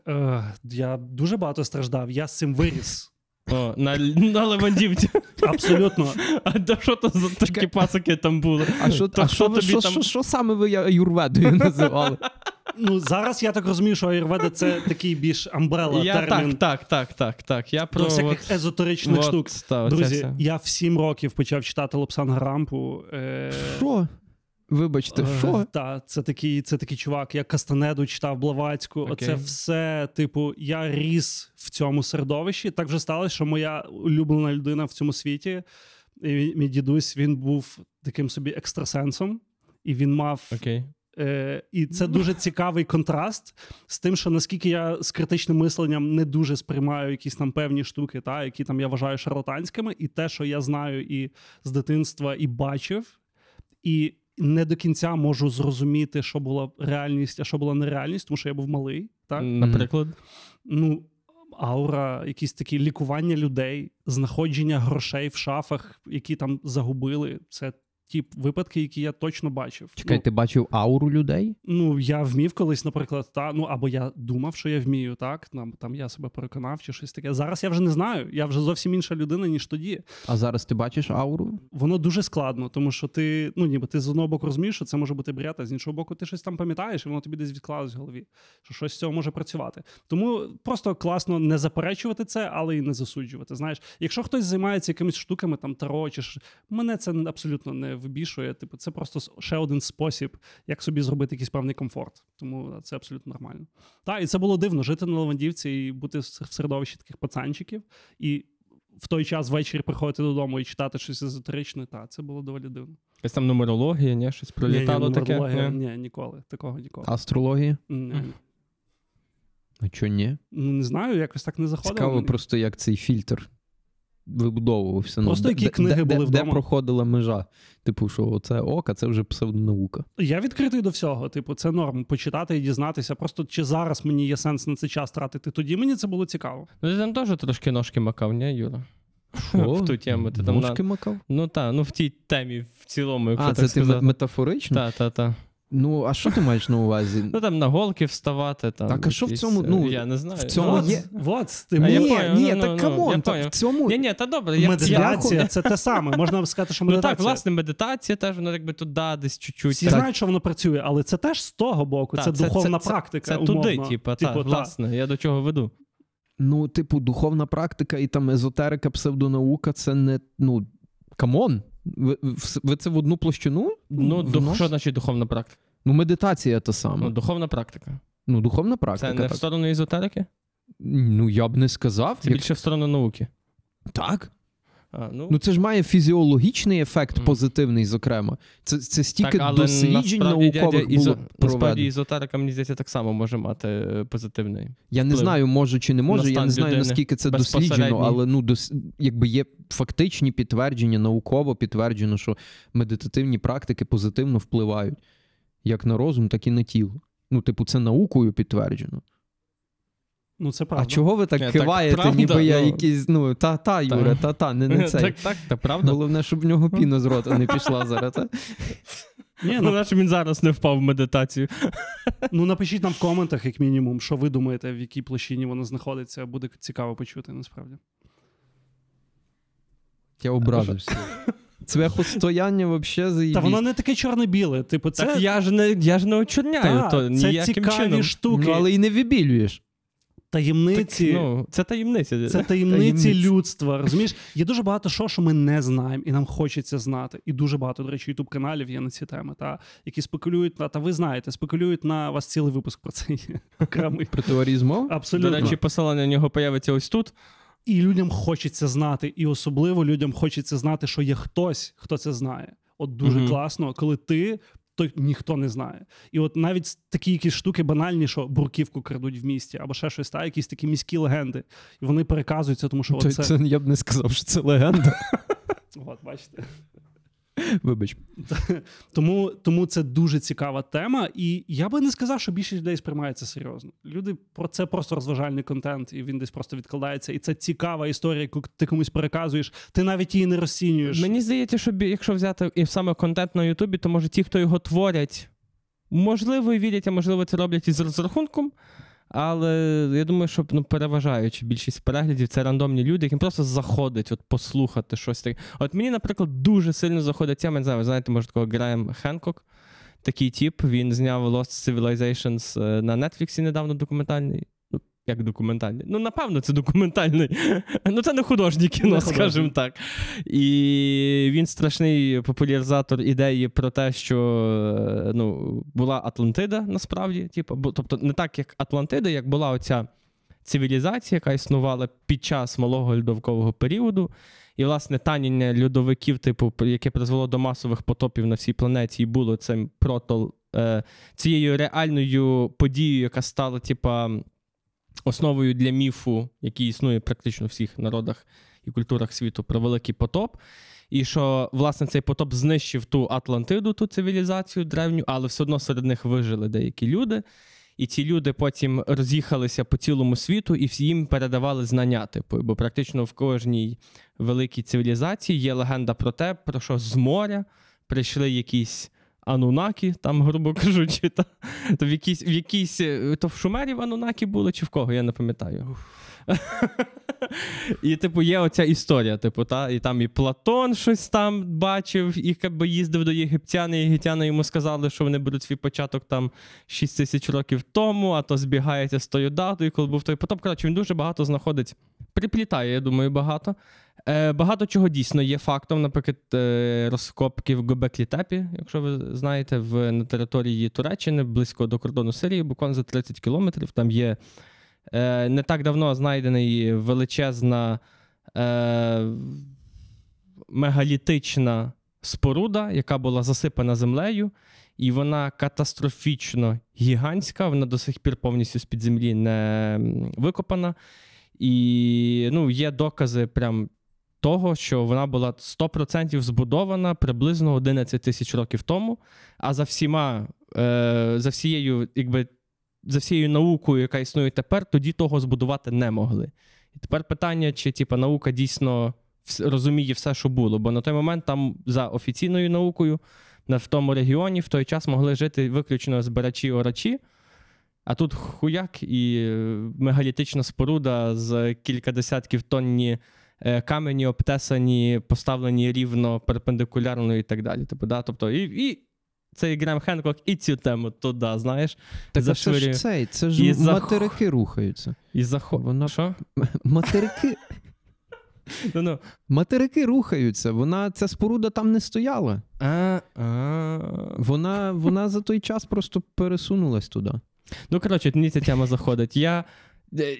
е, я дуже багато страждав. Я з цим виріс. О, на, на Левандівці. Абсолютно. А то що то за такі пацики там були? А що, То а що, тобі що, там- що, що саме ви я- аюрведою називали? Ну, зараз я так розумію, що аюрведа це такий більш umbrella Я термін так, так, так, так, так. Я до про всяких от, езотеричних от, штук. та, Друзі, все. я в сім років почав читати Лобсанга Рампу. Е, Що? Вибачте, що? Та, це такий, це такий чувак, я Кастанеду читав Блаватську. Окей. Оце все, типу, я ріс в цьому середовищі. Так вже сталося, що моя улюблена людина в цьому світі, і мій дідусь, він був таким собі екстрасенсом, і він мав. Окей. Е, і це дуже цікавий контраст з тим, що наскільки я з критичним мисленням не дуже сприймаю якісь там певні штуки, та, які там я вважаю шарлатанськими, і те, що я знаю і з дитинства, і бачив, і не до кінця можу зрозуміти, що була реальність, а що була нереальність, тому що я був малий. Так? Наприклад. Ну, аура, якісь такі лікування людей, знаходження грошей в шафах, які там загубили. Це ті випадки, які я точно бачив. Чекай, Ну, ти бачив ауру людей? Ну, я вмів колись, наприклад, та ну або я думав, що я вмію, так там, там я себе переконав чи щось таке. Зараз я вже не знаю. Я вже зовсім інша людина, ніж тоді. А зараз ти бачиш ауру? Воно дуже складно, тому що ти, ну ніби ти з одного боку розумієш, що це може бути бред, а з іншого боку, ти щось там пам'ятаєш, і воно тобі десь відклалось в голові, що щось з цього може працювати. Тому просто класно не заперечувати це, але і не засуджувати. Знаєш, якщо хтось займається якимись штуками, там таро чи ж мене це абсолютно не вибішує. Типу, це просто ще один спосіб, як собі зробити якийсь певний комфорт. Тому це абсолютно нормально. Так, і це було дивно жити на Левандівці і бути в середовищі таких пацанчиків. І в той час ввечері приходити додому і читати щось езотеричне. Та, це було доволі дивно. Якась там нумерологія, ні? Щось пролітало ні, таке. нумерологія- Ні? Ні, ніколи. Такого ніколи. Астрологія? Ні, ні. А чого ні? Ну, не знаю, якось так не заходило. Цікаво, мені. просто як цей фільтр вибудовувався. Просто де- які де- книги де, були де, вдома? Де проходила межа? Типу, що оце ока, це вже псевдонаука. Я відкритий до всього. Типу, це норм почитати і дізнатися. Просто чи зараз мені є сенс на це час тратити. Тоді мені це було цікаво. Ну, ти там теж трошки ножки макав, ні, Юра? Що? [laughs] В ту тему. Ти там Ножки на... макав? Ну так, ну в тій темі в цілому, якщо А, так це ти сказати. ме- метафорично? Так, так, так. Ну, а що ти маєш на увазі? Ну там на голки вставати. Там, Так, а що в якісь, цьому, е, ну, я не знаю. в цьому Ну, Вот, є- вот, ти А я ні, поняв, ні, ну, так ну, come on, так поняв. в цьому. Ні, ні, та добре. Я, медитація я... це те саме. Можна сказати, що Ну медитація. так, власне, медитація теж, воно якби туди десь чуть-чуть. Всі так. знають, що воно працює, але це теж з того боку. Так, це, це- духовна це- це- практика. Це умовно. туди, типу, та, та. власне, я до чого веду. Ну, типу, духовна практика і там езотерика, псевдонаука це не. Ну, come on. Ви, ви це в одну площину? Ну, дух, що значить духовна практика? Ну, медитація та сама. Ну, духовна практика. Ну, духовна практика. Це не в сторону езотерики? Ну, я б не сказав. Це Як- більше в сторону науки. Так. А, ну, Ну, це ж має фізіологічний ефект Мгм. позитивний, зокрема. Це, це стільки так, досліджень наукових дядя, було ізо... насправді ізотерика, мені здається, так само може мати е, позитивний. Я не знаю, може чи не може. Я не знаю, наскільки це досліджено, але ну, дос... якби є фактичні підтвердження, науково підтверджено, що медитативні практики позитивно впливають як на розум, так і на тіло. Ну, типу, це наукою підтверджено. Ну, це правда. А чого ви так так киваєте, правда, ніби я ну. якийсь, ну, та-та, Юра, та-та, не, не [laughs] цей. Так, так, так, правда. Головне, щоб в нього піна з рота не пішла зараз. Та? Ні, Ну, ну, наче він зараз не впав в медитацію. [laughs] ну напишіть нам в коментах, як мінімум, що ви думаєте, в якій площині воно знаходиться. Буде цікаво почути, насправді. Я образився. Цвяхостояння взагалі заїбісь. Та воно не таке чорне-біле. Типу, це, Так я ж не, я ж не очорняю та, то це цікаві чином. штуки, Ну, але і не вибілюєш. Таємниці. Так, ну, це таємниця. Це таємниці Таємниці. людства. Розумієш, є дуже багато що, що ми не знаємо, і нам хочеться знати. І дуже багато, до речі, ютуб каналів є на ці теми, та які спекулюють на та ви знаєте, спекулюють на вас цілий випуск про це є. [laughs] Окремий. Про теорії змов? До Абсолютно. речі, посилання на нього появиться ось тут. І людям хочеться знати, і особливо людям хочеться знати, що є хтось, хто це знає. От дуже Мгм. класно, коли ти. То ніхто не знає. І от навіть такі якісь штуки банальні, що бурківку крадуть в місті, або ще щось, та якісь такі міські легенди. І вони переказуються, тому що це, оце... це, я б не сказав, що це легенда. [laughs] От, бачите. [laughs] Вибач. [laughs] Тому, тому це дуже цікава тема, і я би не сказав, що більшість людей сприймає це серйозно. Люди про це просто розважальний контент, і він десь просто відкладається. І це цікава історія, яку ти комусь переказуєш. Ти навіть її не розцінюєш. Мені здається, що бі- якщо взяти і саме контент на Ютубі, то може ті, хто його творять, можливо, і вірять, а можливо, це роблять із розрахунком. Але я думаю, що ну, переважаючи більшість переглядів, це рандомні люди, яким просто заходить от, послухати щось таке. От мені, наприклад, дуже сильно заходить тема, не знаю, ви знаєте, може такого Граєм Хенкок. Такий тіп, він зняв Lost Civilizations е, на Netflix недавно документальний. Як документальний? Ну, напевно, це документальний. [laughs] Ну, це не художнє кіно, Не скажімо так. І він страшний популяризатор ідеї про те, що е, ну, була Атлантида насправді. Типу, тобто, не так, як Атлантида, як була оця цивілізація, яка існувала під час малого льодовкового періоду. І, власне, таніння льодовиків, типу, яке призвело до масових потопів на всій планеті, і було цим прото, е, цією реальною подією, яка стала, типа, основою для міфу, який існує практично у всіх народах і культурах світу, про великий потоп. І що, власне, цей потоп знищив ту Атлантиду, ту цивілізацію древню, але все одно серед них вижили деякі люди. І ці люди потім роз'їхалися по цілому світу і всі їм передавали знання. Типу, бо практично в кожній великій цивілізації є легенда про те, про що з моря прийшли якісь анунаки, там, грубо кажучи, та, то в якійсь, в якійсь, е, то в шумерів анунаки були, чи в кого, я не пам'ятаю. І, типу, є оця історія, типу, та, і там і Платон щось там бачив, і якби їздив до єгиптян, і єгиптяни йому сказали, що вони беруть свій початок там 6 тисяч років тому, а то збігається з тою датою, коли був той потоп. Коротше, він дуже багато знаходить, приплітає, я думаю, багато Е, багато чого дійсно є фактом, наприклад, е, розкопки в Гобеклі-Тепі, якщо ви знаєте, в, на території Туреччини, близько до кордону Сирії, буквально за 30 кілометрів. Там є е, не так давно знайдений величезна мегалітична споруда, яка була засипана землею, і вона катастрофічно гігантська. Вона до сих пір повністю з-під землі не викопана. І ну, є докази прям того, що вона була 100% збудована приблизно 11 тисяч років тому. А за всіма, е, за всією, якби, за всією наукою, яка існує тепер, тоді того збудувати не могли. І тепер питання, чи типа, наука дійсно розуміє все, що було. Бо на той момент там за офіційною наукою на в тому регіоні в той час могли жити виключно збирачі-орачі. А тут хуяк і е, мегалітична споруда з кілька десятків тонні камені, обтесані, поставлені рівно, перпендикулярно і так далі. Тобто, да? тобто і, і цей Грем Хенкок і цю тему туди, знаєш, Так а це ж цей, це ж І материки рухаються. і захо... Вона- Що? [laughs] Материки, [laughs] Ну, ну. материки рухаються. Вона ця споруда там не стояла. А, а. Вона, вона за той час просто пересунулась туди. Ну, коротше, мені ця тема заходить. Я, е,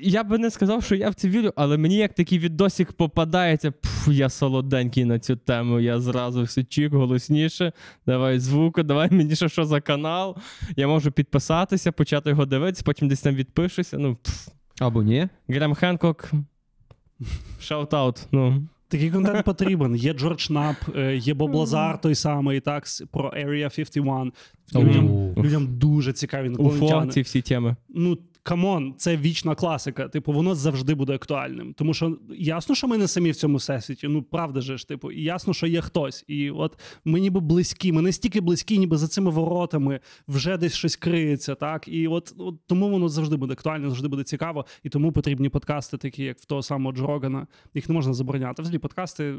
я би не сказав, що я в це вірю, але мені як такий відосик попадається, пф, я солоденький на цю тему. Я зразу все чік, голосніше. Давай звуку, давай мені ще що за канал. Я можу підписатися, почати його дивитися, потім десь там відпишуся. Ну, пф. Або ні? Грем Хенкок. Shout-out. Ну. Такий контент потрібен. Є Джордж Нап, е, є Боб Лазар той самий, так, про Area 51. Людям, людям дуже цікаві UFO, ці всі теми. Ну, come on, це вічна класика. Типу, воно завжди буде актуальним. Тому що ясно, що ми не самі в цьому всесвіті. Ну, правда же ж, типу, і ясно, що є хтось. І от ми ніби близькі, ми настільки близькі, ніби за цими воротами вже десь щось криється. Так, і от, от тому воно завжди буде актуально, завжди буде цікаво. І тому потрібні подкасти, такі як в того самого Джо Рогана. Їх не можна забороняти. Взагалі, подкасти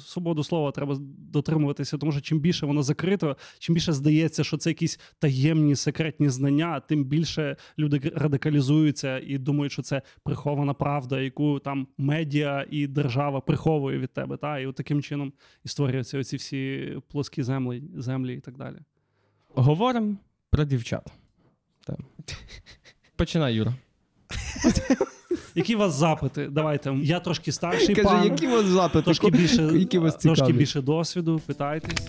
свободу слова треба дотримуватися, тому що чим більше воно закрито, чим більше здається, що це якісь таємні секретні знання, тим більше люди радикалізуються і думають, що це прихована правда, яку там медіа і держава приховує від тебе. Та? І от таким чином і створюються оці всі плоскі землі, землі і так далі. Говоримо про дівчат. Так. Починай, Юра. Які у вас запити? Давайте. Я трошки старший Каже, пан, які у вас запити? трошки більше, які вас трошки більше досвіду, питайтесь.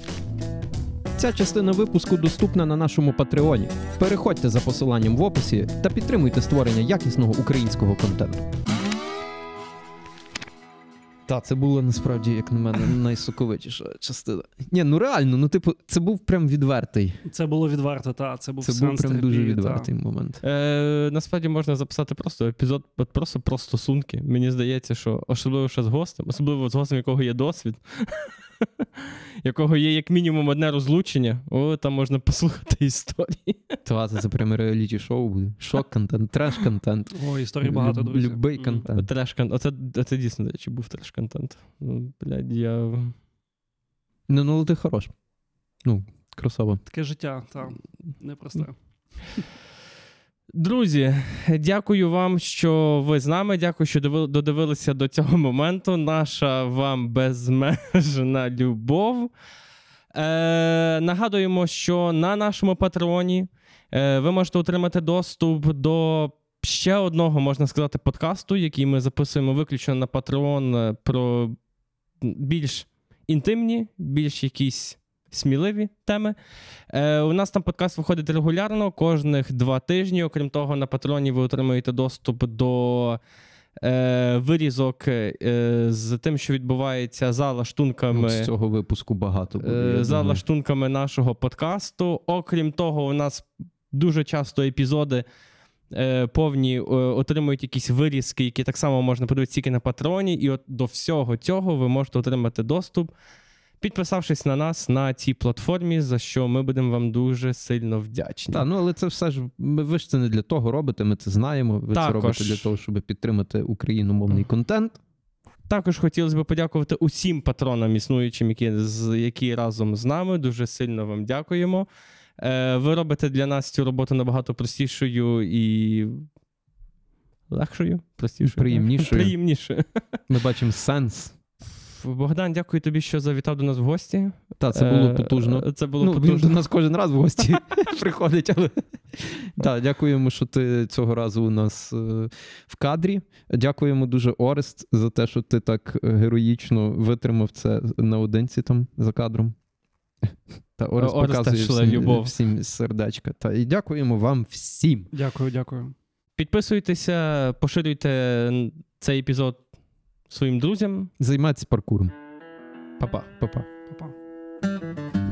Ця частина випуску доступна на нашому Патреоні. Переходьте за посиланням в описі та підтримуйте створення якісного українського контенту. Так, це було насправді, як на мене, найсоковитіша частина. Ні, ну реально, ну типу, це був прям відвертий. Це було відверто, та це був Це був прям дуже терапії, та. відвертий момент. Е, насправді можна записати просто епізод просто про стосунки. Мені здається, що особливо ще з гостем, особливо з гостем, якого є досвід, [laughs] якого є як мінімум одне розлучення, о, там можна послухати історії. [laughs] Та, це, це прям реаліті шоу буде. Шок контент, треш контент. О, історій багато, друзі. Любий контент. Треш кон- оце, оце дійсно, речі, був треш контент. Ну, блядь, я. Ну, ну, ти хорош. Ну, красава. Таке життя, там непросте. [laughs] Друзі, дякую вам, що ви з нами. Дякую, що додивилися до цього моменту. Наша вам безмежна любов. Е, нагадуємо, що на нашому патреоні е, ви можете отримати доступ до ще одного, можна сказати, подкасту, який ми записуємо виключно на Patreon е, про більш інтимні, більш якісь сміливі теми. Е, у нас там подкаст виходить регулярно кожних два тижні. Окрім того, на патроні ви отримуєте доступ до е, вирізок е, з тим, що відбувається за лаштунками. Ну, з цього випуску багато буде. Е, за лаштунками нашого подкасту. Окрім того, у нас дуже часто епізоди е, повні е, отримують якісь вирізки, які так само можна подивитися тільки на патроні. І от до всього цього ви можете отримати доступ, підписавшись на нас на цій платформі, за що ми будемо вам дуже сильно вдячні. Так, ну але це все ж ви ж це не для того робите, ми це знаємо. Ви Також. це робите для того, щоб підтримати україномовний контент. Також хотілося б подякувати усім патронам існуючим, які, які разом з нами. Дуже сильно вам дякуємо. Е, ви робите для нас цю роботу набагато простішою і легшою, простішою. Приємнішою. [laughs] Приємнішою. Ми бачимо сенс Богдан, дякую тобі, що завітав до нас в гості. Та це було Е, потужно. Це було ну, Він потужно. до нас кожен раз в гості [laughs] приходить, але так, дякуємо, що ти цього разу у нас е, в кадрі. Дякуємо дуже Орест за те, що ти так героїчно витримав це наодинці там за кадром. Та Орест Орест показує всім, любов. всім сердечка. Та і дякуємо вам всім. Дякую, дякую. Підписуйтеся, поширюйте цей епізод своїм друзям. Займатися паркуром. Па-па. Па-па. Па-па.